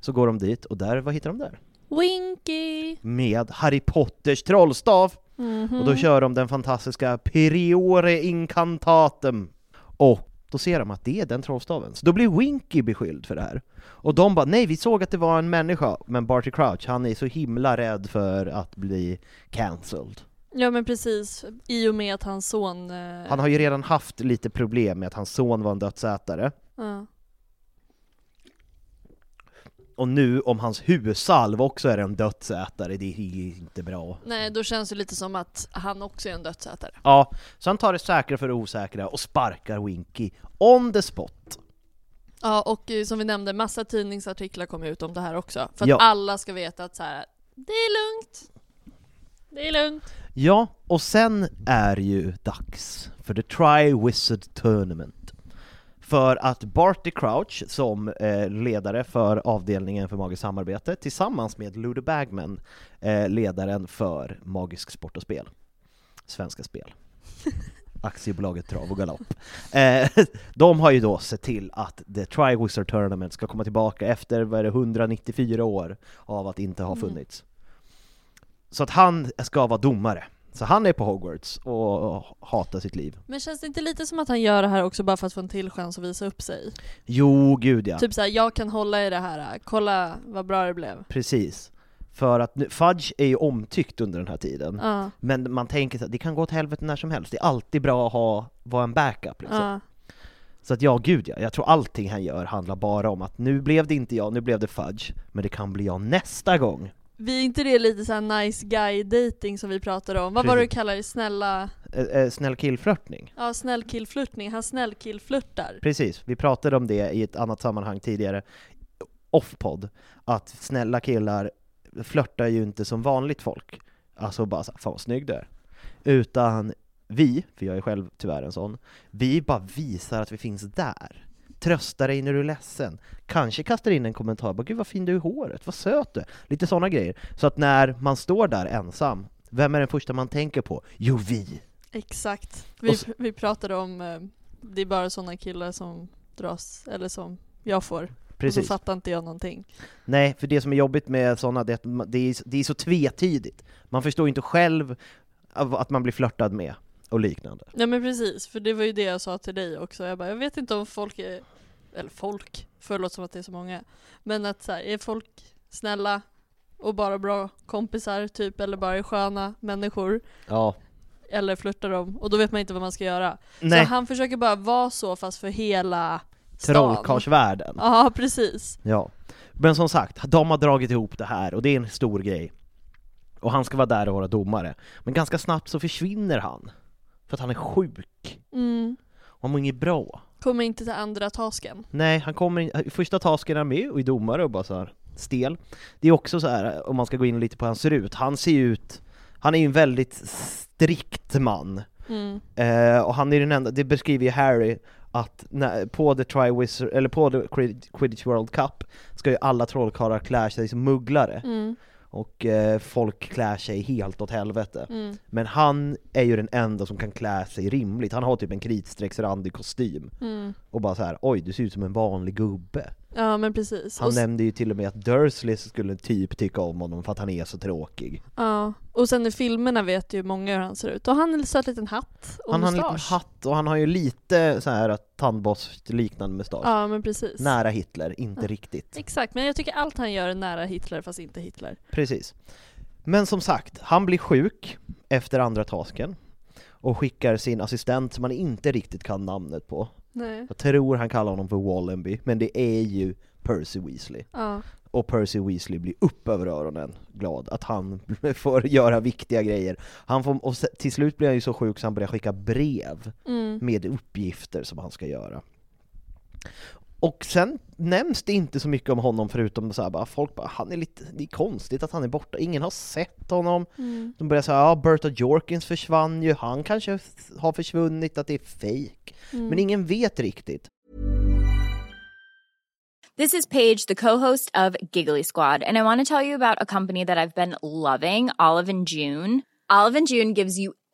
Så går de dit, och där, vad hittar de där? Winky! Med Harry Potters trollstav! Mhm. Och då kör de den fantastiska Priore Incantatum. Och då ser de att det är den trollstaven. Så då blir Winky beskylld för det här. Och de bara nej, vi såg att det var en människa, men Barty Crouch, han är så himla rädd för att bli cancelled. Ja men precis, i och med att hans son... Eh, Han har ju redan haft lite problem med att hans son var en dödsätare. ja. Och nu om hans huvudsalv också är en dödsätare, det är inte bra. Nej, då känns det lite som att han också är en dödsätare. Ja, så han tar det säkra för det osäkra och sparkar Winky on the spot. Ja, och eh, som vi nämnde, massa tidningsartiklar kom ut om det här också. För att Ja. alla ska veta att så här, det är lugnt. Det är lugnt. Ja, och sen är ju dags för the Tri-Wizard Tournament. För att Barty Crouch som eh, ledare för avdelningen för magiskt samarbete tillsammans med Ludo Bagman, eh, ledaren för magisk sport och spel, Svenska Spel, aktiebolaget Trav och Galopp. Eh, de har ju då sett till att the Tri-Wizard Tournament ska komma tillbaka efter vad är det, 194 år av att inte ha Mm. funnits. Så att han ska vara domare. Så han är på Hogwarts och hatar sitt liv. Men känns det inte lite som att han gör det här också bara för att få en till chans att visa upp sig? Jo, gud ja. Typ såhär, jag kan hålla i det här, kolla vad bra det blev. Precis. För att nu, Fudge är ju omtyckt under den här tiden. Ja, Men man tänker att det kan gå åt helvete när som helst. Det är alltid bra att ha, vara en backup liksom. ja. Så att ja, gud ja. Jag tror allting han gör handlar bara om att nu blev det inte jag, nu blev det Fudge. Men det kan bli jag nästa gång. Vi är inte det lite såhär nice guy dating som vi pratade om? Vad var det du Precis. kallade det? Snälla... Eh, eh, snäll killflörtning. Ja, snäll killflörtning. Han snäll killflörtar. Precis, vi pratade om det i ett annat sammanhang tidigare, off-podd, att snälla killar flörtar ju inte som vanligt folk, alltså bara så, här, fan vad snygg du är. Utan vi, för jag är själv tyvärr en sån, vi bara visar att vi finns där. Tröstar dig när du är ledsen. Kanske kastar in en kommentar, bara gud vad fin du är i håret, vad söt du. Lite sådana grejer. Så att när man står där ensam, vem är den första man tänker på? Jo, vi! Exakt. Vi, så- vi pratade om, eh, det är bara sådana killar som dras, eller som jag får. Och så Precis. fattar inte jag någonting. Nej, för det som är jobbigt med sådana, det är att det är, det är så tvetydigt. Man förstår inte själv att man blir flörtad med och liknande. Ja men precis, för det var ju det jag sa till dig också. Jag bara, jag vet inte om folk är, eller folk, förlåt som att det är så många. Men att så här, är folk snälla och bara bra kompisar typ, eller bara är sköna människor? Ja. Eller flörtar de? Och då vet man inte vad man ska göra. Nej, Så han försöker bara vara så fast för hela trollkarlsvärlden. Ja precis. Ja. Men som sagt, de har dragit ihop det här och det är en stor grej. Och han ska vara där och vara domare. Men ganska snabbt så försvinner han. För att han är sjuk. Mm. Och han mår inget bra. Kommer inte till andra tasken. Nej, han kommer in, första tasken är han med och är domare och bara så här stel. Det är också så här om man ska gå in lite på hur han ser ut, han ser ut, han är ju en väldigt strikt man. Mm. Eh, och han är den enda, det beskriver ju Harry, att när, på the Triwizard, eller på the Quid- Quidditch World Cup ska ju alla trollkarlar klä sig som mugglare Mm, och eh, folk klär sig helt åt helvete. mm, Men han är ju den enda som kan klä sig rimligt, han har typ en kritstrecksrandig kostym mm. och bara så här: oj du ser ut som en vanlig gubbe. Ja men precis. Han och, nämnde ju till och med att Dursley skulle typ tycka om honom för att han är så tråkig. ja. och sen i filmerna vet ju många hur han ser ut. Och han har en söt liten hatt och Han har en liten mustasch. hatt och han har ju lite så här tandborst-liknande mustasch. Ja men precis. Nära Hitler, inte Ja. riktigt. Exakt, men jag tycker allt han gör är nära Hitler fast inte Hitler. Precis. Men som sagt, han blir sjuk efter andra tasken och skickar sin assistent som man inte riktigt kan namnet på. Nej. Jag tror han kallar honom för Wallenby, men det är ju Percy Weasley. Ja. Och Percy Weasley blir upp över öronen glad att han får göra viktiga grejer. Han får, och till slut blir han ju så sjuk så han börjar skicka brev Mm. med uppgifter som han ska göra. Och sen nämns det inte så mycket om honom förutom så här bara, folk bara, han är lite, det är konstigt att han är borta, ingen har sett honom. Mm. De börjar säga, ja Berta Jorkins försvann ju, han kanske har försvunnit, att det är fake. Mm. Men ingen vet riktigt. This is Paige, the co-host of Giggly Squad, and I want to tell you about a company that I've been loving, Olive and June. Olive and June gives you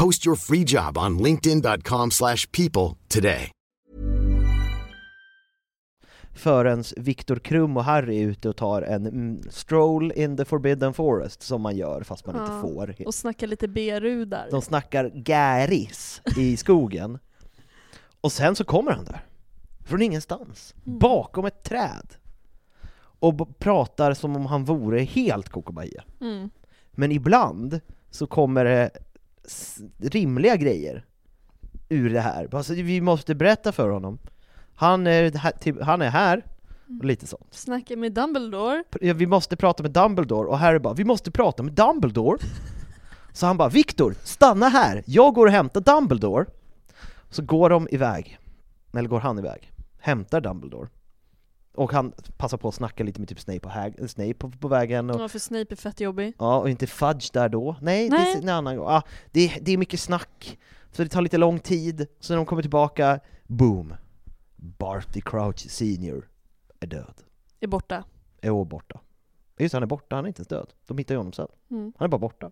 Post your free job on linkedin.com/people slash people today. Förrän Viktor Krum och Harry är ute och tar en mm, stroll in the forbidden forest, som man gör fast man Ja. inte får. Och snacka lite berudar. De snackar gäris i skogen. Och sen så kommer han där. Från ingenstans. Mm. Bakom ett träd. Och pratar som om han vore helt kokobahia. Mm. Men ibland så kommer det rimliga grejer ur det här. Alltså, vi måste berätta för honom. Han är, här, typ, han är här, och lite sånt. Snacka med Dumbledore. Ja, vi måste prata med Dumbledore, och Harry bara 'Vi måste prata med Dumbledore' Så han bara 'Viktor, stanna här, jag går och hämtar Dumbledore' Så går de iväg, eller går han iväg, hämtar Dumbledore Och han passar på att snacka lite med typ Snape, och Hag- Snape på, på vägen och Ja, för Snape är fett jobbig. Ja, och inte Fudge där då. Nej, det Nej. är en annan gång. Ah, det, det är mycket snack, så det tar lite lång tid. Så när de kommer tillbaka, boom! Barty Crouch Senior är död. Är borta. Är borta. Just det, han är borta, han är inte ens död. De hittar ju honom sen. Mm. Han är bara borta.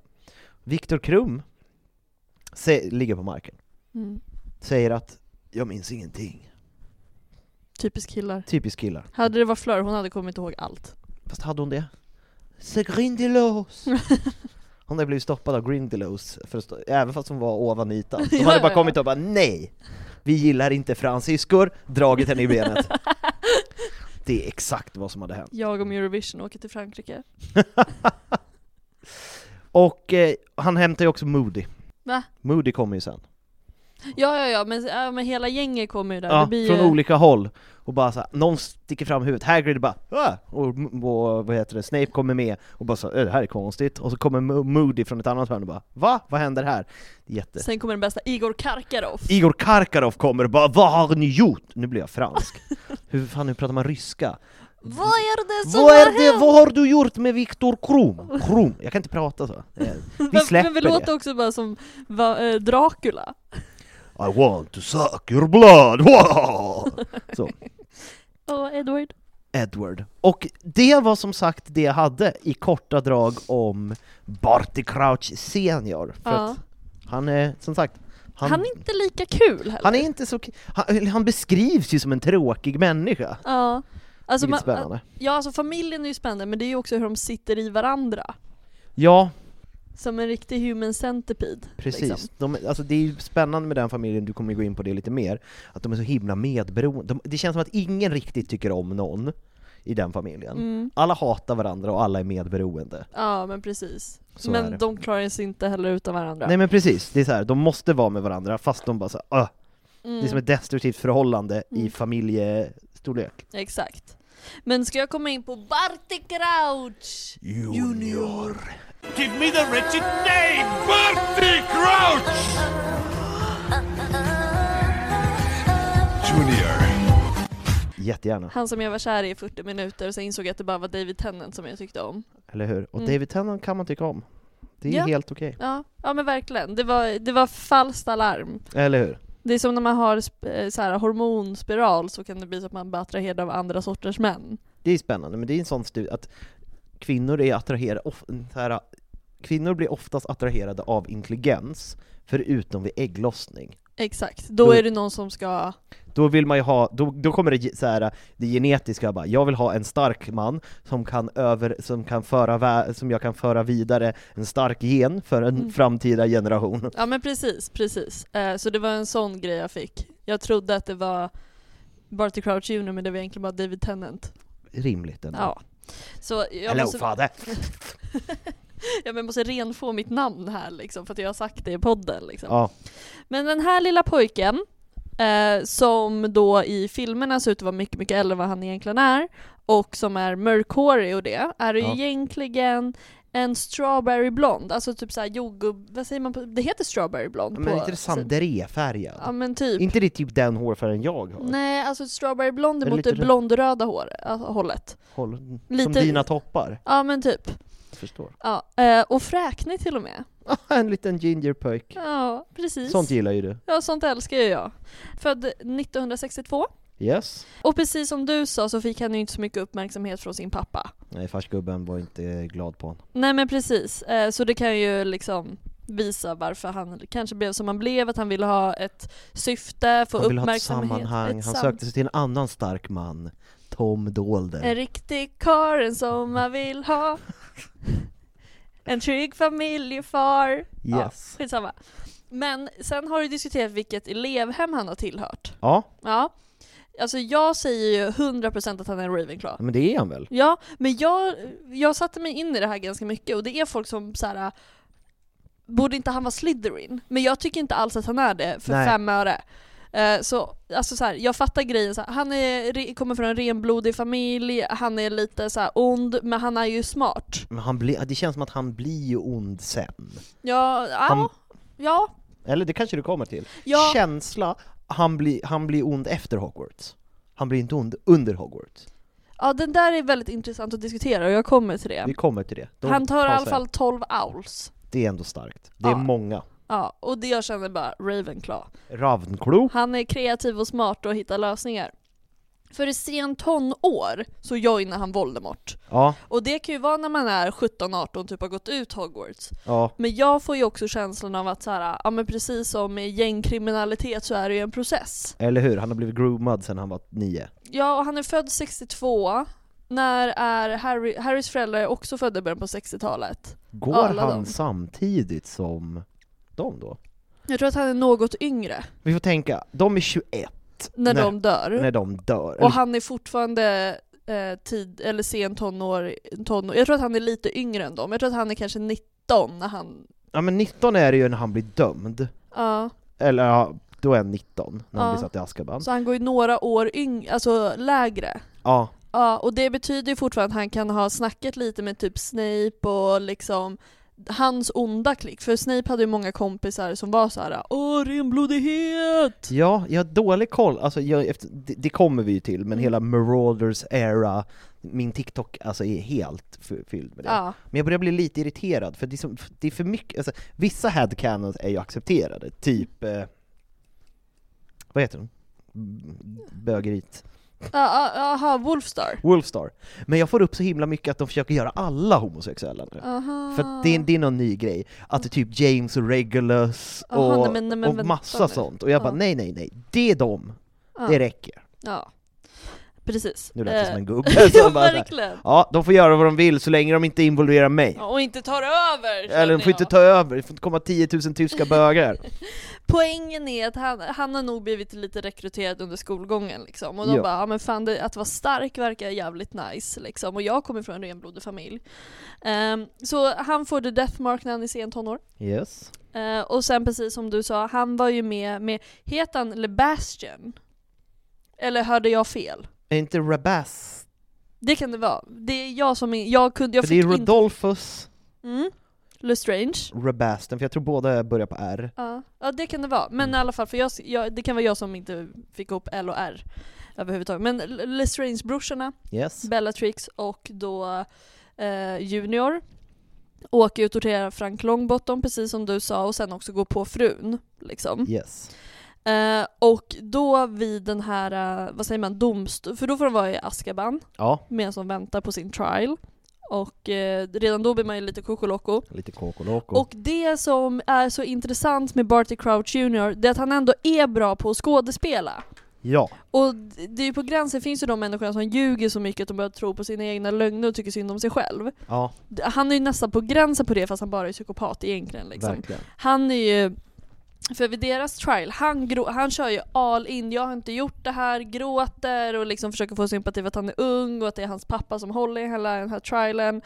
Viktor Krum se, ligger på marken. Mm. Säger att jag minns ingenting. Typisk killar. Typiskt killar. Hade det varit Fleur, hon hade kommit ihåg allt. Fast hade hon det? Se Grindelos! Hon hade blivit stoppad av Grindelos, för stå, även fast hon var ovan ytan. De hade bara kommit och bara nej! Vi gillar inte fransyskor, dragit henne i benet. Det är exakt vad som hade hänt. Jag om Eurovision åker till Frankrike. Och eh, han hämtar ju också Moody. Va? Moody kommer ju sen. Ja, ja, ja, men, ja, men hela gänget kommer ju där. Ja, det blir från ju... olika håll. Och bara så här, någon sticker fram huvudet, Hagrid bara ah! och, och vad heter det, Snape kommer med och bara så "Äh, det här är konstigt. Och så kommer Mo- Moody från ett annat hörn och bara Va? Vad händer här? Det är Jätte... Sen kommer den bästa, Igor Karkaroff. Igor Karkarov kommer och bara Vad har ni gjort? Nu blir jag fransk. hur fan, hur pratar man ryska? Vad är det som Vad har är det, hänt? vad har du gjort med Viktor Krum? Krum? Jag kan inte prata så. Eh, Vi släpper Men vi låter det. också bara som eh, Dracula. I want to suck your blood! Så. Åh, Edward. Edward. Och det var som sagt det jag hade i korta drag om Barty Crouch senior. För Ja. att han är, som sagt, han, Han är inte lika kul heller. han är inte så... Han, han beskrivs ju som en tråkig människa. Ja. Alltså, man, spännande. ja, alltså familjen är ju spännande, men det är ju också hur de sitter i varandra. Ja, Som en riktig human centipede. precis. Liksom. De, alltså det är ju spännande med den familjen, du kommer gå in på det lite mer, att de är så himla medberoende. De, det känns som att ingen riktigt tycker om någon i den familjen. Mm. Alla hatar varandra och alla är medberoende. Ja, men precis. Så men de klarar sig inte heller utan varandra. Nej men precis, det är så här, de måste vara med varandra fast de bara så här, "Åh." Mm. Det är som ett destruktivt förhållande i Mm. familjestorlek. Exakt. Men ska jag komma in på Barty Crouch Junior? Give me the wretched name! Barty Crouch! Junior. Jättegärna, Han som jag var kär i i 40 minuter och sen insåg jag att det bara var David Tennant som jag tyckte om. eller hur? Och Mm. David Tennant kan man tycka om. Det är Ja. helt okej. Ja, ja men verkligen. Det var, det var falskt alarm. Eller hur? Det är som när man har eh, så här, hormonspiral så kan det bli så att man blir attraherad av andra sorters män. Det är spännande, men det är en sån studie att kvinnor är attraherade, of, här, kvinnor blir oftast attraherade av intelligens, förutom vid ägglossning. Exakt. Då Då- är det någon som ska... Då vill man ju ha, då, då kommer det så här, det genetiska bara, jag vill ha en stark man som kan över, som kan föra, som jag kan föra vidare en stark gen för en Mm. framtida generation. Ja men precis, precis. Eh, så det var en sån grej jag fick. Jag trodde att det var Barty Crouch Jr men det var egentligen bara David Tennant. Rimligt ändå. Ja. Så jag Hello måste... men jag måste renfå mitt namn här liksom, för att jag har sagt det i podden. Liksom. Ja, Men den här lilla pojken, eh, som då i filmerna ser ut att vara mycket, mycket äldre än vad han egentligen är, och som är mörkhårig och det, är Ja. egentligen en strawberry blond, alltså typ såhär jordgubb, vad säger man på, det heter strawberry blond men på... inte det sandré-färgad? Ja men typ. Inte det typ den hårfärgen jag har? Nej, alltså strawberry blond är mot det blondröda hår, alltså, hållet. Håll, Som Lite- dina toppar? Ja men typ. Förstår. Ja, eh, och fräknig till och med. en liten gingerpöjk. Ja, precis. Sånt gillar ju du. Ja, sånt älskar ju jag. Född 1962. Yes. Och precis som du sa så fick han ju inte så mycket uppmärksamhet från sin pappa. Nej, farsgubben var inte glad på honom. Nej men precis, eh, så det kan ju liksom visa varför han kanske blev som han blev, att han ville ha ett syfte, få Han ville ha ett uppmärksamhet. sammanhang, ett han sökte sig till en annan stark man. Tom Dolder. En riktig karl som man vill ha. En trygg familjefar. Ja, Yes. skitsamma. Men sen har du diskuterat vilket elevhem han har tillhört. Ja, Ja. Alltså jag säger ju 100% att han är en Ravenclaw. men det är han väl? Ja, men jag, jag satte mig in i det här ganska mycket och det är folk som så här. Borde inte han vara Slytherin? Men jag tycker inte alls att han är det för Nej. fem öre. Eh, så alltså så här, jag fattar grejen, så här, han är, kommer från en renblodig familj, han är lite så här ond, men han är ju smart. Men han blir, det känns som att han blir ju ond sen. Ja, ja, Han- ja, Eller det kanske du kommer till. Ja. Känsla, han blir, han blir ond efter Hogwarts. Han blir inte ond under Hogwarts. ja, den där är väldigt intressant att diskutera och jag kommer till det. Vi kommer till det. De Han tar i alla fall 12 owls. Det är ändå starkt. Det är Ja. många. Ja, och det jag känner bara Ravenclaw. Ravenclaw. Han är kreativ och smart och hittar lösningar. För i sen tonår så joinar han Voldemort. Ja, Och det kan ju vara när man är 17-18 typ har gått ut Hogwarts. ja. Men jag får ju också känslan av att så här, ja men precis som med gängkriminalitet så är det ju en process. Eller hur? Han har blivit groomad sen han var nio. Ja, och han är född 62. När är Harry, Harrys föräldrar är också födda i början på 60-talet. Går Alla han dem. samtidigt som dem då? Jag tror att han är något yngre Vi får tänka, de är 21 när, När- de dör. när de dör. Och han är fortfarande eh, tid, eller sen tonår, tonår, jag tror att han är lite yngre än dem. Jag tror att han är kanske 19 när han, Ja men 19 är det ju när han blir dömd. ja. Eller ja, då är han 19, när han Ja. blir satt i Azkaban. Så han går ju några år yng, alltså lägre. Ja, Ja, och det betyder ju fortfarande att han kan ha snackat lite med typ Snape och liksom hans onda klick. För Snape hade ju många kompisar som var så här: Åh, renblodighet! ja, jag har dålig koll, alltså jag, efter, det, det kommer vi ju till, men Mm. hela Marauders era, min TikTok alltså är helt fylld med det. Ja, Men jag börjar bli lite irriterad, för det är, så, det är för mycket, alltså, vissa headcanons är ju accepterade, typ, eh, vad heter de? B- Bögerit. Ja, ja, Aha, Wolfstar. Wolfstar. Men jag får upp så himla mycket att de försöker göra alla homosexuella nu. Aha. För det, är- det är någon ny grej, att det är typ James och Regulus och, Aha, nej, men- nej, men och massa sånt. Och jag bara nej, nej, nej, det är dem. Det räcker. Ja. Precis. Nu lät det Eh, som en gubbe ja, som bara verkligen. Ja, de får göra vad de vill så länge de inte involverar mig. Ja, Och inte tar över! Eller de får inte jag. ta över, det får inte komma 10 000 tyska bögar. Poängen är att han, han har nog blivit lite rekryterad under skolgången liksom. Och de Ja. bara, ja men fan det, att vara stark verkar jävligt nice liksom. Och jag kommer från en renblodig familj. Ehm, så han får the death mark när han är sen tonår. Yes. Eh, och sen precis som du sa, han var ju med med, heter han Lebastian? Eller hörde jag fel? Är inte Rabas? Det kan det vara. Det är jag som är, jag kunde, jag För det är. Rodolphus Mm. Lestrange. Rabasten, för jag tror båda börjar på R. Ja, ja det kan det vara. Men i alla fall, för jag, jag, det kan vara jag som inte fick ihop L och R överhuvudtaget. Men Lestrange-brorsorna, Yes. Bellatrix och då eh, Junior åker ju och torterar Frank Longbottom precis som du sa och sen också går på frun. Liksom. Yes. Eh, och då vid den här, eh, vad säger man, domstol, för då får de vara i Azkaban Ja, medan de väntar på sin trial. Och eh, redan då blir man ju lite kokoloko. lite kokoloko. Och det som är så intressant med Barty Crouch Jr, det är att han ändå är bra på att skådespela. Ja, Och det är ju på gränsen finns ju de människorna som ljuger så mycket att de börjar tro på sina egna lögner och tycker synd om sig själv. ja, Han är ju nästan på gränsen på det fast han bara är psykopat egentligen liksom. verkligen. Han är ju, för vid deras trial, han, han kör ju all in, jag har inte gjort det här, gråter och liksom försöker få sympati för att han är ung och att det är hans pappa som håller i hela den här trialen.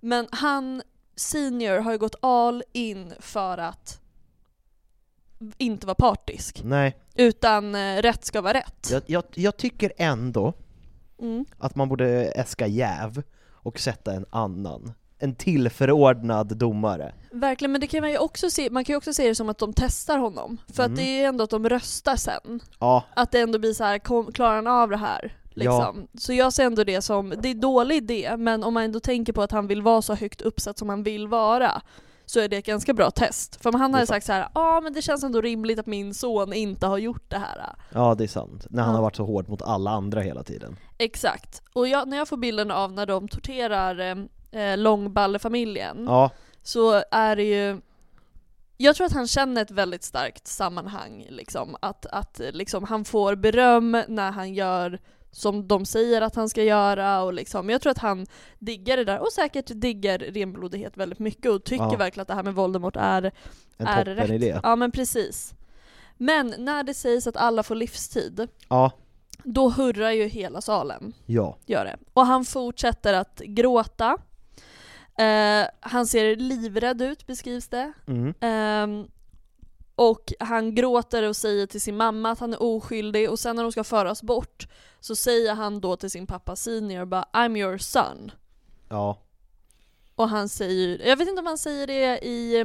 Men han, senior, har ju gått all in för att inte vara partisk. Nej, Utan eh, rätt ska vara rätt. jag, jag, jag tycker ändå Mm. att man borde äska jäv och sätta en annan. En tillförordnad domare. Verkligen, men det kan man ju också se, man kan ju också se det som att de testar honom. För Mm. att det är ju ändå att de röstar sen. Ja, Att det ändå blir så här, kom, klarar han av det här? Liksom. Så jag ser ändå det som, det är dålig idé, men om man ändå tänker på att han vill vara så högt uppsatt som han vill vara, så är det ett ganska bra test. För om han hade sagt så här, ja men det känns ändå rimligt att min son inte har gjort det här. ja det är sant. När han Ja. har varit så hård mot alla andra hela tiden. Exakt. Och jag, när jag får bilden av när de torterar eh, Långballefamiljen, Ja, så är det ju jag tror att han känner ett väldigt starkt sammanhang, liksom. Att, att liksom, han får beröm när han gör som de säger att han ska göra och liksom, jag tror att han diggar det där och säkert diggar renblodighet väldigt mycket och tycker Ja. verkligen att det här med Voldemort är, en är rätt. idé. Ja men precis. Men när det sägs att alla får livstid, Ja, då hurrar ju hela salen ja, gör det. Och han fortsätter att gråta. Eh, han ser livrädd ut beskrivs det. mm. Ehm, och han gråter och säger till sin mamma att han är oskyldig och sen när de ska föras bort så säger han då till sin pappa senior bara I'm your son. ja, Och han säger, jag vet inte om han säger det i,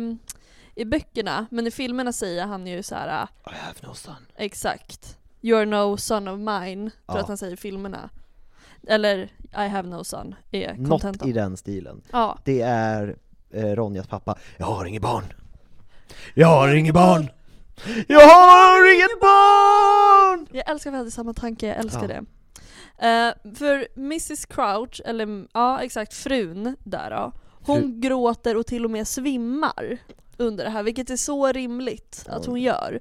i böckerna, men i filmerna säger han ju så här I have no son. exakt You are no son of mine, tror jag Ja. att han säger i filmerna. Eller I have no son är Något contentan. i den stilen. Ja, Det är eh, Ronjas pappa. Jag har inget barn. Jag har inget barn! Jag har inget barn! Jag älskar att vi hade samma tanke, jag älskar Ja. det. Eh, för Mrs Crouch, eller ja exakt frun där då, hon Fru- gråter och till och med svimmar under det här, vilket är så rimligt att hon gör.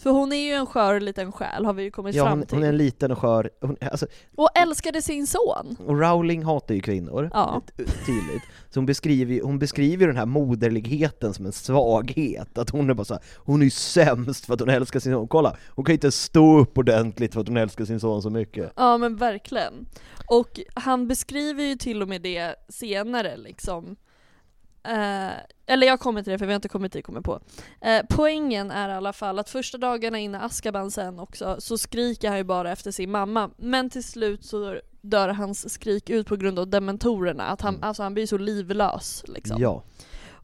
För hon är ju en skör liten själ har vi ju kommit Ja, fram hon, till. hon är en liten och skör, hon, alltså, Och älskade sin son! och Rowling hatar ju kvinnor, Ja. tydligt. Så hon beskriver, ju- hon beskriver ju den här moderligheten som en svaghet, att hon är bara så här, hon är ju sämst för att hon älskar sin son. Kolla, hon kan inte stå upp ordentligt för att hon älskar sin son så mycket. Ja men verkligen. Och han beskriver ju till och med det senare liksom. Eh, eller jag kommer till det för vi har inte kommit dit kommer på. Eh, poängen är i alla fall att första dagarna innan Azkaban sen också så skriker han ju bara efter sin mamma. Men till slut så dör hans skrik ut på grund av dementorerna. Att han, Mm. alltså han blir så livlös liksom. Ja,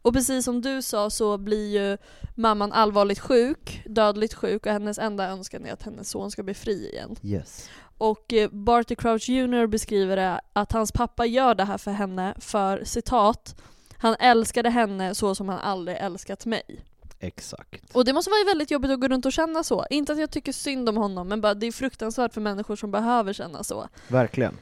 Och precis som du sa så blir ju mamman allvarligt sjuk, dödligt sjuk och hennes enda önskan är att hennes son ska bli fri igen. yes. Och eh, Barty Crouch Jr beskriver det att hans pappa gör det här för henne för citat Han älskade henne så som han aldrig älskat mig. Exakt. Och det måste vara väldigt jobbigt att gå runt och känna så. Inte att jag tycker synd om honom, men bara det är fruktansvärt för människor som behöver känna så. Verkligen.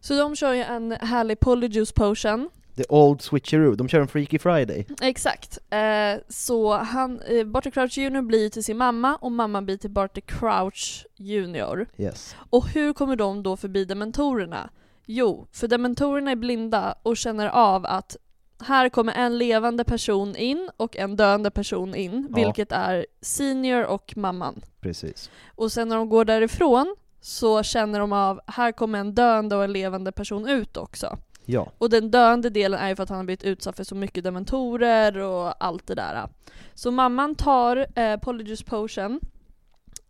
Så de kör ju en härlig polyjuice potion. The old switcheroo, de kör en Freaky Friday. Exakt. Eh, så han, eh, Barty Crouch Jr blir till sin mamma och mamman blir till Barty Crouch Jr. Yes. Och hur kommer de då förbi dementorerna? Jo, för dementorerna är blinda och känner av att här kommer en levande person in och en döende person in, Ja. vilket är senior och mamman. Precis. Och sen när de går därifrån så känner de av, här kommer en döende och en levande person ut också. Ja. Och den döende delen är ju för att han har blivit utsatt för så mycket dementorer och allt det där. Så mamman tar eh, Polyjuice Potion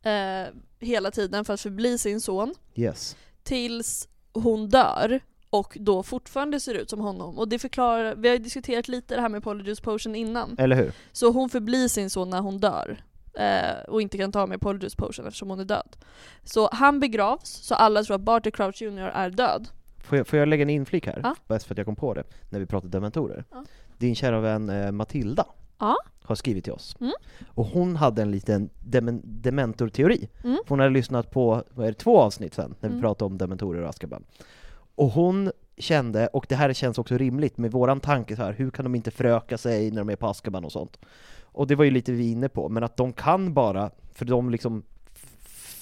eh, hela tiden för att förbli sin son Yes. tills hon dör och då fortfarande ser ut som honom. Och det förklarar, vi har ju diskuterat lite det här med Polyjuice Potion innan. Eller hur? Så hon förblir sin son när hon dör. Eh, och inte kan ta med Polyjuice Potion eftersom hon är död. Så han begravs, så alla tror att Barty Crouch Jr är död. Får jag, får jag lägga en inflik här? Ja. Bara för att jag kom på det, när vi pratade dementorer. Ja. Din kära vän eh, Matilda Ja. har skrivit till oss. Mm. Och hon hade en liten demen- dementorteori. Mm. För hon hade lyssnat på, vad är det, två avsnitt sen, när vi Mm. pratade om dementorer och Azkaban. Och hon kände, och det här känns också rimligt med våran tanke så här, hur kan de inte föröka sig när de är på Azkaban och sånt? Och det var ju lite vi inne på, men att de kan bara, för de liksom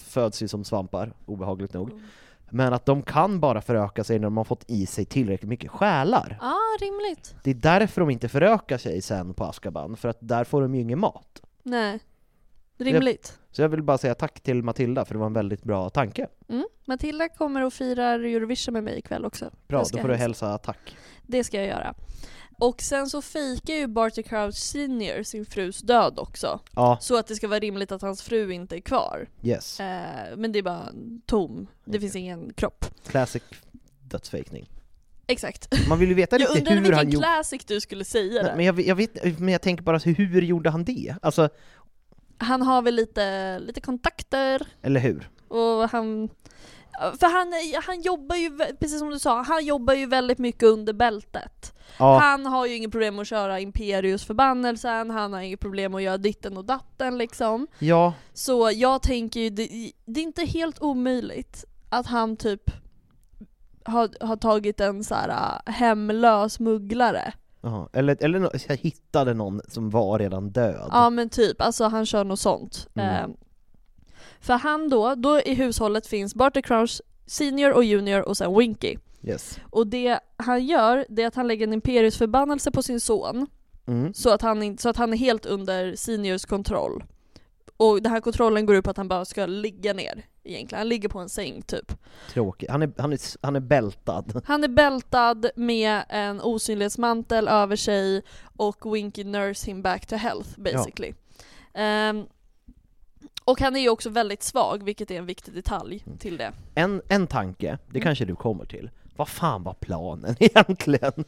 föds ju som svampar, obehagligt nog, Mm. men att de kan bara föröka sig när de har fått i sig tillräckligt mycket själar. Ja, rimligt. Det är därför de inte förökar sig sen på Azkaban, för att där får de ju ingen mat. Nej. Rimligt. Så jag vill bara säga tack till Matilda, för det var en väldigt bra tanke. Mm. Matilda kommer och firar Eurovision med mig ikväll också. Bra, Jag då får du hälsa. tack. Det ska jag göra. Och sen så fikar ju Barty Crouch Senior sin frus död också. Ja, Så att det ska vara rimligt att hans fru inte är kvar. yes. Eh, men det är bara tom. Det Okej. finns ingen kropp. Classic dödsfejkning. Exakt. Man vill ju veta Jag lite undrade hur han vilken gjorde... classic du skulle säga Nej, där. Men jag, jag, vet, men jag tänker bara, hur gjorde han det? Alltså, Han har väl lite, lite kontakter eller hur? och han... För han, han jobbar ju, precis som du sa, han jobbar ju väldigt mycket under bältet. Ja, Han har ju inget problem att köra Imperius förbannelsen, han har inget problem att göra ditten och datten liksom. ja, Så jag tänker ju, det, det är inte helt omöjligt att han typ har, har tagit en så här äh, hemlös mugglare. Ja. Eller, eller jag hittade någon som var redan död. Ja men typ, alltså han kör något sånt. Mm. Eh, för han då, då i hushållet finns Barty Crouch Senior och Junior och sen Winky. Yes. Och det han gör, det är att han lägger en Imperius förbannelse på sin son, Mm. så att han, så att han är helt under Seniors kontroll. Och den här kontrollen går ut på att han bara ska ligga ner egentligen, han ligger på en säng typ. Tråkigt. Han är, han, är, han är bältad. Han är bältad med en osynlighetsmantel över sig och Winky nurse him back to health basically. Ehm, och han är ju också väldigt svag, vilket är en viktig detalj till det. En, en tanke, det Mm. kanske du kommer till. Vad fan var planen egentligen?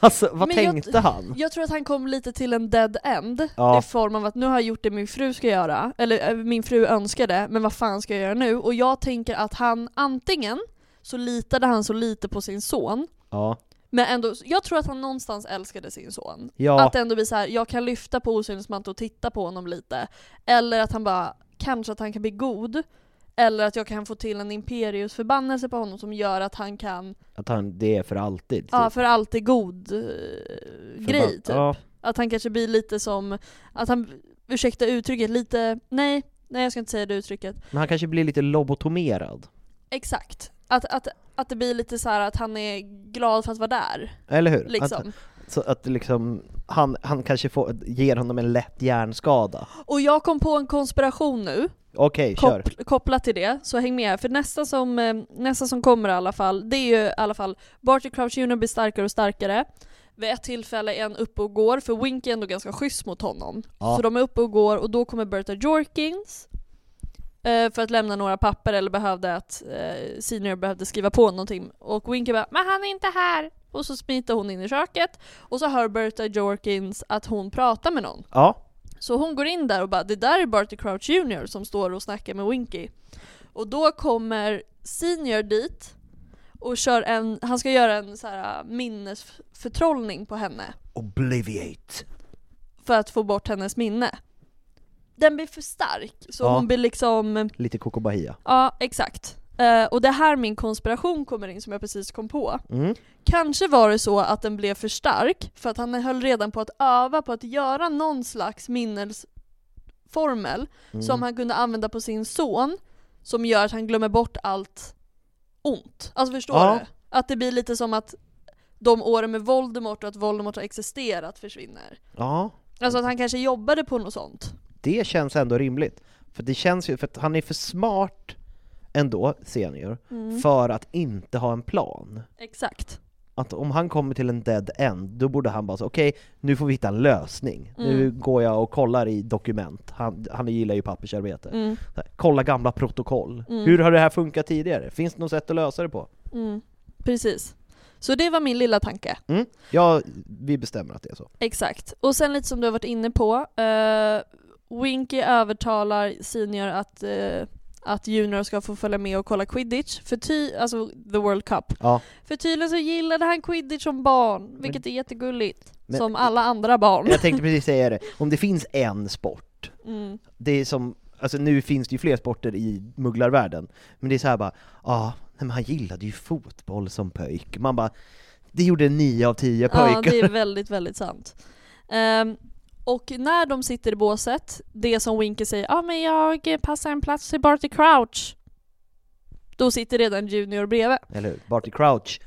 Alltså, vad Men jag- tänkte han? Jag tror att han kom lite till en dead end Ja. i form av att nu har jag gjort det min fru ska göra, eller äh, min fru önskade, men vad fan ska jag göra nu? Och jag tänker att han antingen så litade han så lite på sin son, Ja. men ändå, jag tror att han någonstans älskade sin son. Ja. Att ändå blir så här, jag kan lyfta på osynlighetsmanteln och titta på honom lite. Eller att han bara, kanske att han kan bli god. Eller att jag kan få till en Imperius förbannelse på honom som gör att han kan, Att han, det är för alltid. ja typ. för alltid god eh, grej typ. Ja, Att han kanske blir lite som, att han, ursäkta uttrycket, lite, nej, nej jag ska inte säga det uttrycket. men han kanske blir lite lobotomerad. Exakt. Att, att, att det blir lite så här att han är glad för att vara där. Eller hur? Liksom. Att, så att liksom, han, han kanske får, ger honom en lätt hjärnskada. Och jag kom på en konspiration nu, Okej, kör. Koppl- kopplat till det, så häng med. För nästa som, eh, nästa som kommer i alla fall, det är ju i alla fall Barty Crouch Jr blir starkare och starkare. Vid ett tillfälle är han uppe och går, för Winky är ändå ganska schysst mot honom. Ja. Så de är uppe och går, och då kommer Berta Jorkins eh, för att lämna några papper, eller behövde att eh, Senior behövde skriva på någonting. Och Winky bara 'Men han är inte här' Och så smiter hon in i köket, och så hör Berta Jorkins att hon pratar med någon. Ja, Så hon går in där och bara det där är Barty Crouch Jr som står och snackar med Winky. Och då kommer Senior dit och kör en, han ska göra en så här minnesförtrollning på henne. Obliviate. för att få bort hennes minne. Den blir för stark, så Ja. hon blir liksom Lite Coco Bahia. Ja, exakt. Eh, och det är här min konspiration kommer in som jag precis kom på. Mm. Kanske var det så att den blev för stark för att han höll redan på att öva på att göra någon slags minnesformel Mm. som han kunde använda på sin son som gör att han glömmer bort allt ont. Alltså förstår Ja. du? Att det blir lite som att de åren med Voldemort och att Voldemort har existerat försvinner. Ja, Alltså att han kanske jobbade på något sånt. det känns ändå rimligt. För det känns ju, för att han är för smart ändå, senior, Mm. för att inte ha en plan. Exakt. Att om han kommer till en dead end, då borde han bara säga okej, nu får vi hitta en lösning. Nu Mm. går jag och kollar i dokument, han, han gillar ju pappersarbete. Mm. Här, Kolla gamla protokoll. Mm. Hur har det här funkat tidigare? Finns det något sätt att lösa det på? Mm. Precis. Så det var min lilla tanke. Mm. Ja, vi bestämmer att det är så. Exakt. Och sen lite som du har varit inne på, uh, Winky övertalar Senior att, eh, att Junior ska få följa med och kolla quidditch, för ty- alltså the World Cup. Ja. För tydligen så gillade han quidditch som barn, vilket är jättegulligt. Men- som alla andra barn. Jag tänkte precis säga det, om det finns en sport, Mm. det är som, alltså nu finns det ju fler sporter i mugglarvärlden, men det är så här bara, ja, nej men han gillade ju fotboll som pöjk. Man bara, det gjorde nio av tio Ja, pojkar. det är väldigt, väldigt sant. Ehm, och när de sitter i båset, det som Winky säger ja ah, men jag passar en plats till Barty Crouch. Då sitter redan Junior bredvid. Eller hur? Barty Crouch,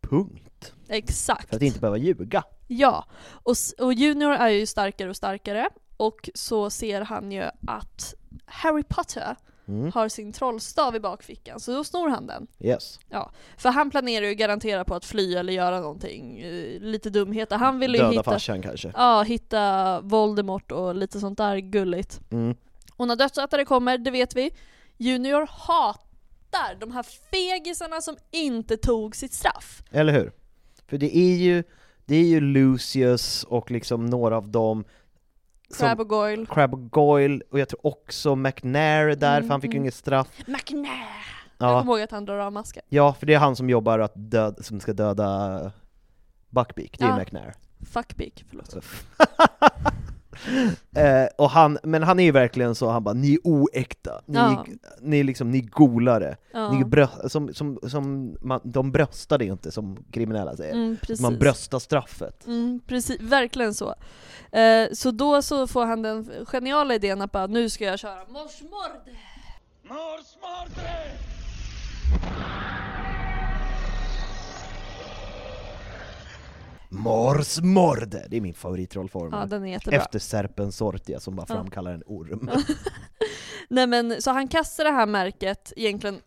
punkt. Exakt. För att inte behöva ljuga. Ja, och, och Junior är ju starkare och starkare och så ser han ju att Harry Potter Mm. har sin trollstav i bakfickan, så då snor han den. Yes. Ja, för han planerar ju garanterat på att fly eller göra någonting, eh, lite dumheter. Han vill ju Döda hitta, farsan kanske. ja, hitta Voldemort och lite sånt där gulligt. Mm. Och när dödsätare kommer, det vet vi, Junior hatar de här fegisarna som inte tog sitt straff. Eller hur? För det är ju, det är ju Lucius och liksom några av dem Crab och Goyle. Crab och Goyle, och jag tror också McNair är där, Mm, för han fick ju mm. inget straff. McNair! Jag Ja. kommer ihåg att han drar av masken. ja, för det är han som jobbar att död, som ska döda Buckbeak, det är Ja. McNair. Fuckbeak, förlåt. Eh, och han, men han är ju verkligen så, han bara 'Ni är oäkta, ni, Ja. ni är liksom, ni är golare' Ja. ni är brö- som, som, som man, De bröstar det inte som kriminella säger, Mm, man bröstar straffet. Mm, precis, verkligen så. Eh, så då så får han den geniala idén att bara nu ska jag köra morsmord. Mors Mors morde! Det är min favoritrollformel. Ja, den är jättebra. Efter Serpen Sortia som bara framkallar en orm. Nej men så han kastar det här märket egentligen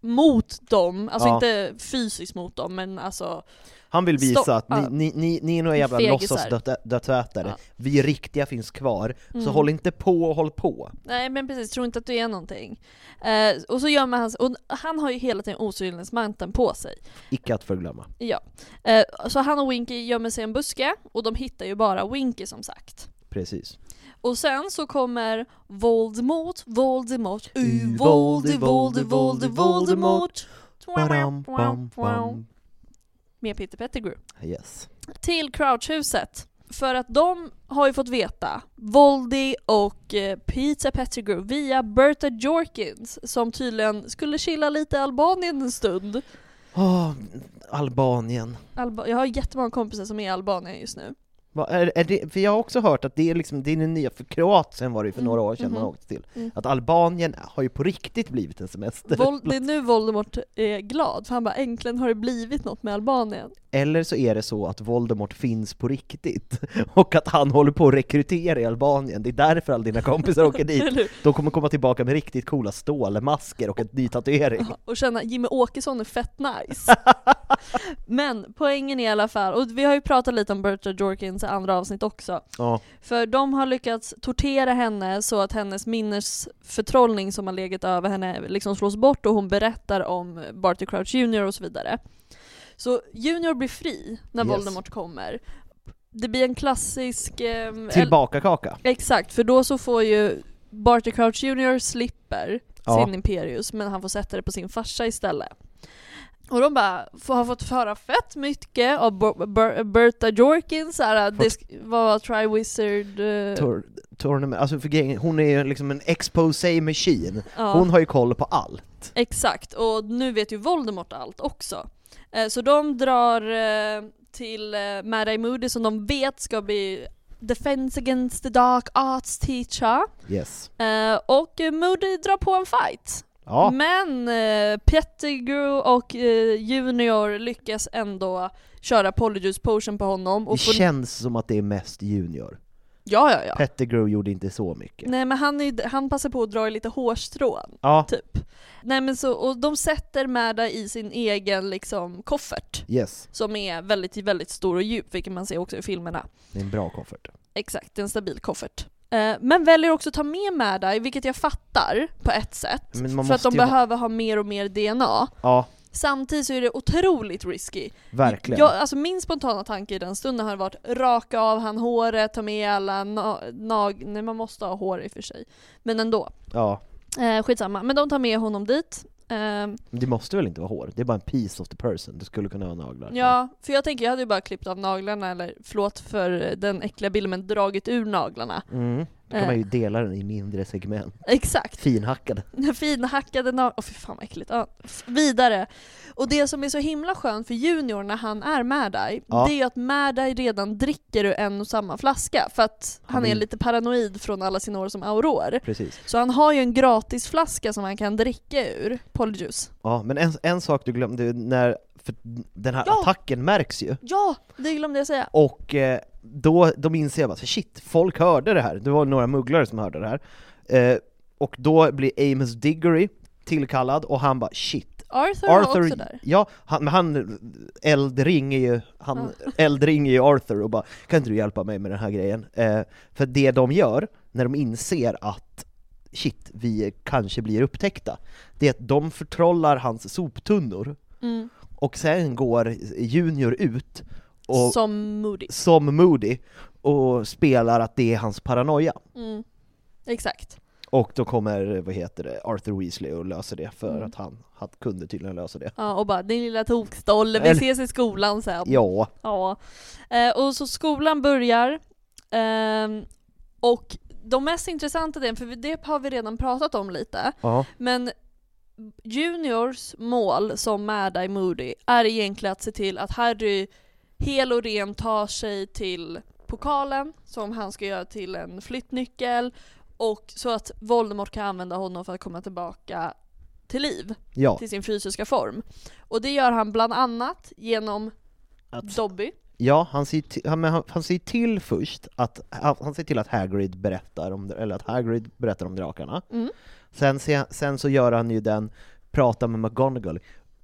mot dem, alltså Ja. inte fysiskt mot dem men alltså Han vill visa att Ja. ni, ni, ni, ni är några jävla låtsasdödsätare, Ja. vi riktiga finns kvar, så Mm. håll inte på och håll på. Nej men precis, tro inte att du är någonting. Eh, och så gömmer han och han har ju hela tiden osynlighetsmanteln på sig. Icke att förglömma. Ja. Eh, så han och Winky gömmer sig i en buske och de hittar ju bara Winky som sagt. Precis. Och sen så kommer Voldemort, Voldemort, Uh, Voldy, Voldy, Voldy, Voldemort. Badam, bam, bam. Med Peter Pettigrew. Yes. Till Crouchhuset. För att de har ju fått veta, Voldy och eh, Peter Pettigrew via Berta Jorkins som tydligen skulle chilla lite i Albanien en stund. Åh, Albanien. Alba- jag har jättemånga kompisar som är i Albanien just nu. Va, är, är det, för jag har också hört att det är liksom, det är den nya, för Kroatien var det ju för Mm, några år sedan man mhm. åkte till, Mm. att Albanien har ju på riktigt blivit en semester. Vol- det är nu Voldemort är glad, för han bara äntligen har det blivit något med Albanien. Eller så är det så att Voldemort finns på riktigt, och att han håller på att rekrytera i Albanien, det är därför alla dina kompisar åker dit. De kommer komma tillbaka med riktigt coola stålmasker och en ny tatuering. och känna Jimmy Åkesson är fett nice. Men poängen är i alla fall, och vi har ju pratat lite om Berta Jorkins i andra avsnitt också, Ja, för de har lyckats tortera henne så att hennes minnesförtrollning som har legat över henne liksom slås bort och hon berättar om Barty Crouch Jr och så vidare. Så Junior blir fri när Yes. Voldemort kommer. Det blir en klassisk... ehm, tillbaka kaka. Exakt, för då så får ju Barty Crouch Jr slipper Ja. sin Imperius, men han får sätta det på sin farsa istället. Och de bara har fått höra fett mycket av Ber- Ber- Berta Jorkins, såhär, det sk- var Triwizard... Uh, Tour, tournament, alltså för grejen, hon är ju liksom en expose machine. Ja. Hon har ju koll på allt. Exakt, och nu vet ju Voldemort allt också. Eh, så de drar eh, till eh, Mad Eye Moody som de vet ska bli Defense Against the Dark Arts Teacher. Yes. Eh, och Moody drar på en fight. Ja. Men eh, Pettigrew och eh, Junior lyckas ändå köra Polyjuice Potion på honom. Det Och får... känns som att det är mest Junior. Ja, ja, ja. Pettigrew gjorde inte så mycket. Nej men han, är, han passar på att dra i lite hårstrån, Ja, typ. Nej men så, och de sätter Märda i sin egen liksom koffert. yes. Som är väldigt, väldigt stor och djup, vilket man ser också i filmerna. Det är en bra koffert. Exakt, en stabil koffert. Eh, Men väljer också att ta med Mad-Eye, vilket jag fattar på ett sätt. För att de ha- behöver ha mer och mer DNA. Ja, Samtidigt så är det otroligt risky. verkligen. Jag, alltså min spontana tanke i den stunden har varit raka av han håret, ta med alla na- nag... Nej man måste ha hår i och för sig. Men ändå. Ja. Eh, skitsamma. Men de tar med honom dit. Men det måste väl inte vara hår? Det är bara en piece of the person. Du skulle kunna ha naglar. ja, för jag tänker jag hade ju bara klippt av naglarna, eller förlåt för den äckliga bilden, men dragit ur naglarna. Mm. Då kan Eh. man ju dela den i mindre segment. Exakt. Finhackade. Finhackade naglar, åh fy fan vad äckligt. Ja, vidare. Och det som är så himla skönt för Junior när han är Mad-Eye, Ja. det är att Mad-Eye redan dricker ur en och samma flaska, för att han, Han är lite paranoid från alla sina år som auror. Precis. Så han har ju en gratisflaska som han kan dricka ur, Polyjuice. Ja, men en, en sak du glömde, när, för den här Ja. attacken märks ju. Ja, det glömde jag säga. Och eh, då de inser jag bara, shit, folk hörde det här. Det var några mugglare som hörde det här. Eh, och då blir Amos Diggory tillkallad och han bara shit. Arthur, var också där. ja, han, men han eldringer ju, han eldringer ju Arthur och bara kan inte du hjälpa mig med den här grejen? Eh, för det de gör, när de inser att shit, vi kanske blir upptäckta, det är att de förtrollar hans soptunnor Mm. Och sen går Junior ut och, Som Moody. som Moody och spelar att det är hans paranoia. Mm. Exakt. Och då kommer, vad heter det, Arthur Weasley och löser det för Mm. att han, han kunde tydligen lösa det. Ja, och bara din lilla tokstolle, vi ses i skolan sen. Ja, Ja. Eh, och så skolan börjar, ehm, och de mest intressanta delen, för det har vi redan pratat om lite, ja, men Juniors mål som Mad Eye Moody är egentligen att se till att Harry hel och ren tar sig till pokalen som han ska göra till en flyttnyckel och så att Voldemort kan använda honom för att komma tillbaka till liv, ja. till sin fysiska form. Och det gör han bland annat genom Att, Dobby. ja, han ser, till, han, han, ser till först att, han ser till att Hagrid berättar om, eller att Hagrid berättar om drakarna. Mm. Sen, sen så gör han ju den, pratar med McGonagall,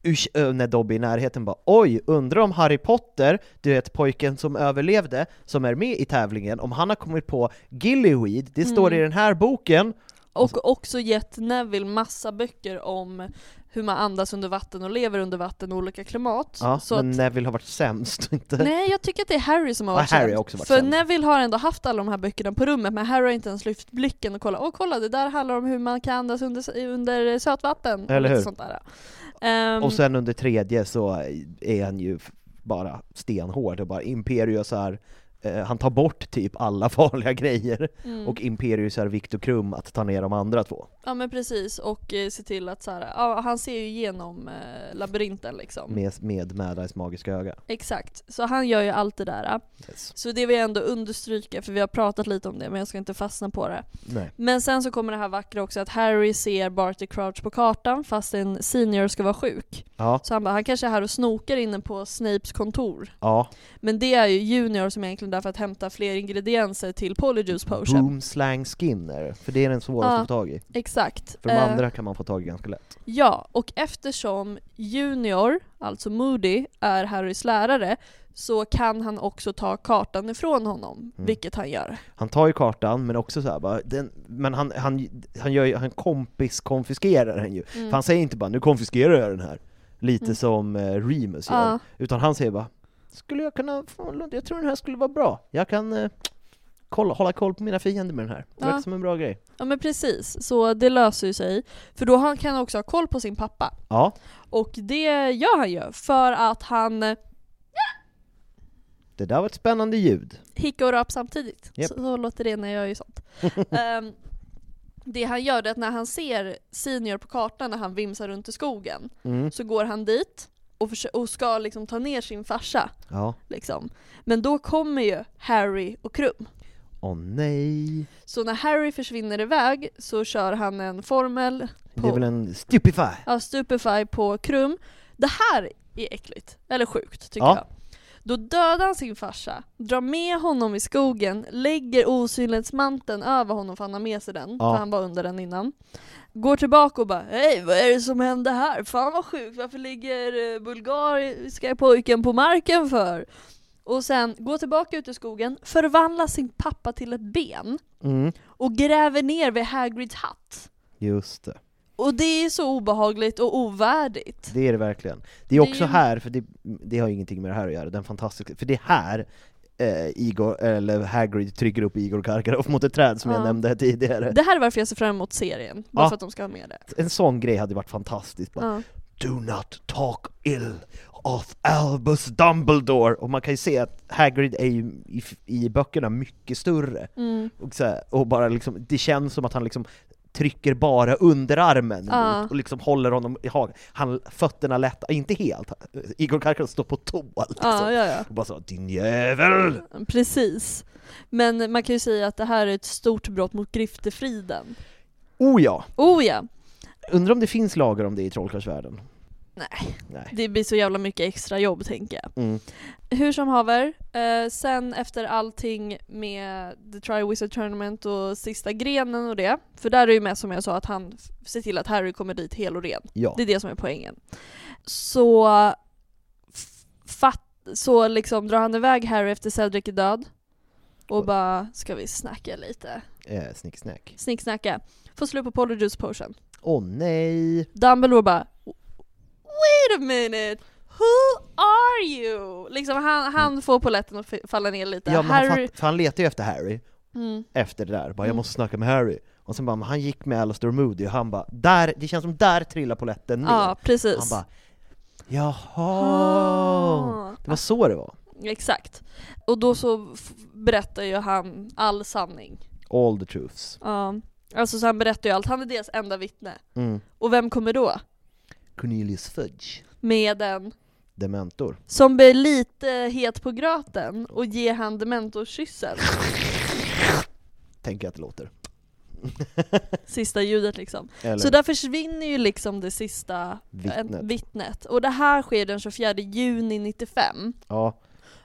Usch, när Dobby är i närheten bara oj, undrar om Harry Potter, du vet pojken som överlevde, som är med i tävlingen, om han har kommit på Gillyweed, det står Mm. i den här boken, Och också gett Neville massa böcker om hur man andas under vatten och lever under vatten i olika klimat. ja, så men att, Neville har varit sämst, inte? nej, jag tycker att det är Harry som har Ja, varit Harry har sämst. också varit För sämst. Neville har ändå haft alla de här böckerna på rummet, men Harry har inte ens lyft blicken och kollat. Åh kolla, det där handlar om hur man kan andas under, under sötvatten. och Eller hur? Sånt där. Ehm, Och sen under tredje så är han ju bara stenhård och bara Imperius är han tar bort typ alla farliga grejer, mm. och Imperius är Viktor Krum att ta ner de andra två. Ja men precis, och eh, se till att så här, ja, han ser ju igenom eh, labyrinten liksom. Med, med Mad Eyes magiska öga. Exakt, så han gör ju allt det där. Yes. Så det vill jag ändå understryka, för vi har pratat lite om det, men jag ska inte fastna på det. Nej. Men sen så kommer det här vackra också att Harry ser Barty Crouch på kartan fast en senior ska vara sjuk. Ja, Så han bara, han kanske är här och snokar inne på Snapes kontor. ja. Men det är ju Junior som egentligen där för att hämta fler ingredienser till Polyjuice Potion. Boom Slang Skinner, för det är den svåraste Ja. att få tag i. Exakt. För de Eh, andra kan man få tag i ganska lätt. Ja, och eftersom Junior, alltså Moody, är Harrys lärare så kan han också ta kartan ifrån honom, Mm. vilket han gör. Han tar ju kartan, men också så här, bara, den, men han, han, han, gör han kompis konfiskerar den ju. Mm. För han säger inte bara 'nu konfiskerar jag den här' Lite Mm. som eh, Remus gör. Utan han säger bara 'Skulle jag kunna, få- jag tror den här skulle vara bra, jag kan eh, kolla, hålla koll på mina fiender med den här. Det Ja. verkar som en bra grej. Ja men precis, så det löser ju sig. För då han- kan han också ha koll på sin pappa. Ja, Och det gör han ju, för att han eh, det där var ett spännande ljud. hickar och rap samtidigt. Japp. Så, så låter det när jag gör sånt. Ehm, det han gör det är att när han ser Senior på kartan när han vimsar runt i skogen, Mm. så går han dit och, och ska liksom ta ner sin farsa. Ja. Liksom. Men då kommer ju Harry och Krum. Åh nej. Så när Harry försvinner iväg så kör han en formel Det är på väl en stupefy? ja, Stupefy på Krum. Det här är äckligt, eller sjukt tycker Ja. jag. Då dödar han sin farsa, drar med honom i skogen, lägger osynlighetsmanteln över honom för han har med sig den, Ja. för han var under den innan. Går tillbaka och bara Hej, vad är det som hände här? Fan vad sjukt, varför ligger eh, bulgariska pojken på marken för? Och sen går tillbaka ut i skogen, förvandlar sin pappa till ett ben Mm. och gräver ner vid Hagrids hatt. Just det. Och det är så obehagligt och ovärdigt. Det är det verkligen. Det är Det är också här, för det, det har ingenting med det här att göra, den fantastiska, för det är här eh, Igor, eller Hagrid trycker upp Igor Karkaroff mot ett träd som jag Ja. nämnde här tidigare. Det här är varför jag ser fram emot serien, bara Ja. för att de ska ha med det. En sån grej hade varit fantastiskt. Bara, Ja. Do not talk ill of Albus Dumbledore! Och man kan ju se att Hagrid är ju i, i böckerna mycket större. Mm. Och, här, och bara liksom, det känns som att han liksom trycker bara underarmen Ja. mot och liksom håller honom i hagen. Han, fötterna lätta, inte helt. Igor Karkaroff står på tå liksom. Ja, ja. Och bara så 'Din jävel!' Precis. Men man kan ju säga att det här är ett stort brott mot griftefriden. Oh ja! Oh ja! Undrar om det finns lagar om det i trollkarlsvärlden? Nej, Nej. det blir så jävla mycket extra jobb tänker jag. Mm. Hur som haver, eh, sen efter allting med The Triwizard Tournament och sista grenen och det, för där är ju med som jag sa att han ser till att Harry kommer dit hel och ren. Ja. Det är det som är poängen. Så, fatt, så liksom drar han iväg Harry efter Cedric är död och bara, ska vi snacka lite? Eh, snicksnack. Snicksnacka. Får slut på Polyjuice Potion. Åh nej! Dumbledore bara Wait a minute! Who are you? Liksom han, han får polletten att falla ner lite. Ja, men han, Harry... fatt, han letar ju efter Harry, Mm. efter det där, bara 'jag Mm. måste snacka med Harry' Och sen bara, men han gick med Alastair Moody och han bara, där, det känns som där trillar polletten ner. Ja, precis. Han bara, jaha! Ah. Det var så det var. Exakt. Och då så berättar ju han all sanning. All the truths. Ja. Alltså så han berättar ju allt, han är deras enda vittne. Mm. Och vem kommer då? Cornelius Fudge, Med en dementor. som blir lite het på gröten och ger han dementorskyssen. Tänker jag att det låter. Sista ljudet liksom. Eller- Så där försvinner ju liksom det sista Vittnet. en- vittnet. Och det här sker den 24 juni 95. Ja,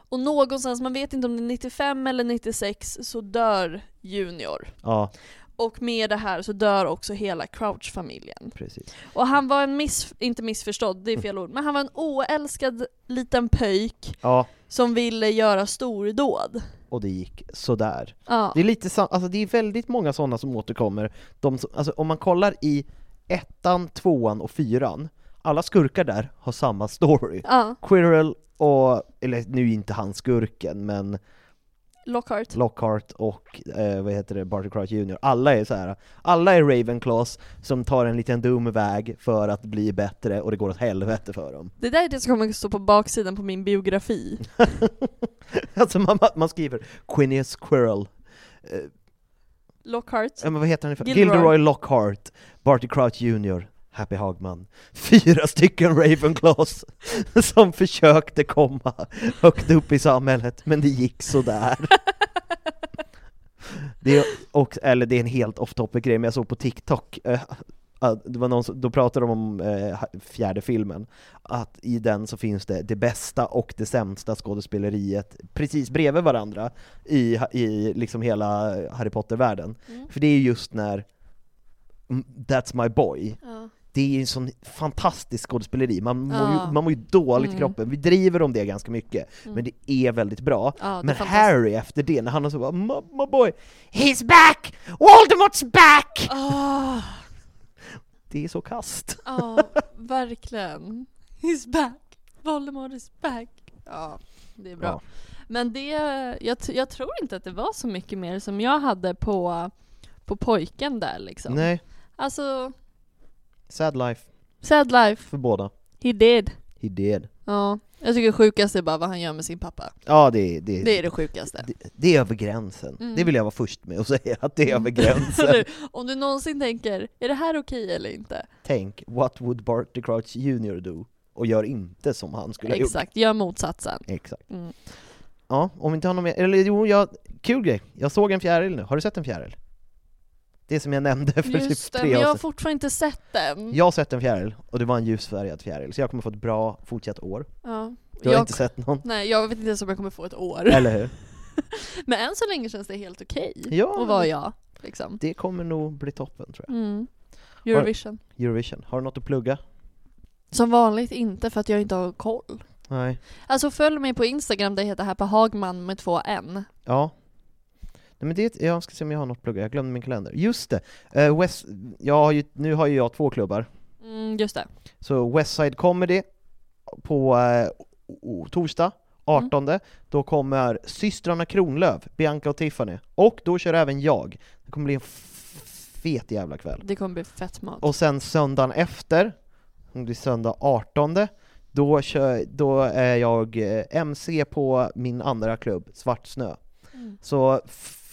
Och någonstans, man vet inte om det är 95 eller 96, så dör Junior. ja, Och med det här så dör också hela Crouch-familjen. precis. Och han var en miss, inte missförstådd, det är fel ord, men han var en oälskad liten pöjk Ja, som ville göra stordåd. och det gick sådär. Ja. Det är lite sa- alltså det är väldigt många sådana som återkommer. De som, alltså om man kollar i ettan, tvåan och fyran, alla skurkar där har samma story. Ja. Quirrell och, eller nu är inte han skurken, men Lockhart. Lockhart och eh, vad heter det, Barty Crouch Jr. Alla är så här. alla är Ravenclaws som tar en liten dum väg för att bli bättre och det går åt helvete för dem. Det där är det som kommer stå på baksidan på min biografi. alltså man, man skriver Quinius Quirrell, eh, Lockhart. Ja, men vad heter han? Gilderoy. Gilderoy Lockhart, Barty Crouch Jr, Happy Hagman. Fyra stycken Ravenclaws som försökte komma högt upp i samhället, men det gick sådär. Det är, och, eller det är en helt off topic grej, men jag såg på TikTok, eh, det var någon som, då pratade de om eh, fjärde filmen, att i den så finns det det bästa och det sämsta skådespeleriet precis bredvid varandra i, i liksom hela Harry Potter-världen. För det är just när mm, That's my boy, Ja. Det är en sån fantastisk skådespeleri, man mår, Ja. ju, man mår ju dåligt i Mm. kroppen, vi driver om det ganska mycket, Mm. men det är väldigt bra. Ja, men. Harry efter det, när han har så bara my, boy, he's back! Voldemort's back! Ah, Det är så kast. Ja, verkligen. He's back. Voldemort is back. Ja. Det är bra. Ja. Men det, jag, jag tror inte att det var så mycket mer som jag hade på, på pojken där liksom. Nej, Alltså, sad life sad life. för båda. He did. He did. Ja. Jag tycker det sjukaste är bara vad han gör med sin pappa. Ja, det, det, Det är det sjukaste. det, det är över gränsen. Mm. Det vill jag vara först med att säga, att det är över Eller gränsen. Om du någonsin tänker, är det här okej eller inte? Tänk, what would Barty Crouch Jr do? Och gör inte som han skulle ha gjort. Exakt, gör motsatsen. Exakt. Mm. Ja, om vi inte har någon mer, eller jo, jag, kul grej. Jag såg en fjäril nu, har du sett en fjäril? Det som jag nämnde för Just typ det, tre men jag år har sedan. fortfarande inte sett den. Jag har sett en fjäril, och det var en ljusfärgad fjäril, så jag kommer få ett bra fortsatt år. Ja. Du har Jag- inte sett någon? Nej, jag vet inte ens om jag kommer få ett år. Eller hur? Men än så länge känns det helt okej Ja. att vara jag. Liksom. Det kommer nog bli toppen tror jag. Mm. Eurovision. Eurovision, har du något att plugga? Som vanligt inte för att jag inte har koll. Nej. Alltså följ mig på Instagram, det heter här på Hagman med två N. Ja. Nej men det, jag ska se om jag har något plugga, jag glömde min kalender. Just det! Uh, West, ju, nu har ju jag två klubbar. Mm, just det. Så Westside Comedy på o- torsdag, 18, då kommer systrarna Kronlöf, Bianca och Tiffany. Och då kör även jag. Det kommer bli en fet jävla kväll. Det kommer bli fett mat. Och sen söndagen efter, det blir söndag 18, då, kör, då är jag eh, MC på min andra klubb, Svart Snö. Mm. Så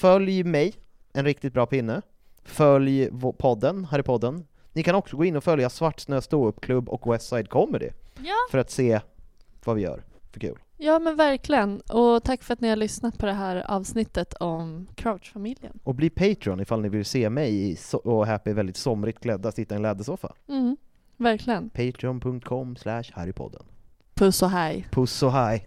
följ mig, en riktigt bra pinne. Följ podden, här i podden. Ni kan också gå in och följa Svartsnö ståuppklubb och Westside Comedy Ja. för att se vad vi gör för kul. ja men verkligen. Och tack för att ni har lyssnat på det här avsnittet om Crouch-familjen. Och bli Patreon ifall ni vill se mig och Happy väldigt somrigt klädda sitta i en lädersoffa. Mm, verkligen. Patreon.com slash Harrypodden. Puss och hej. Puss och hej!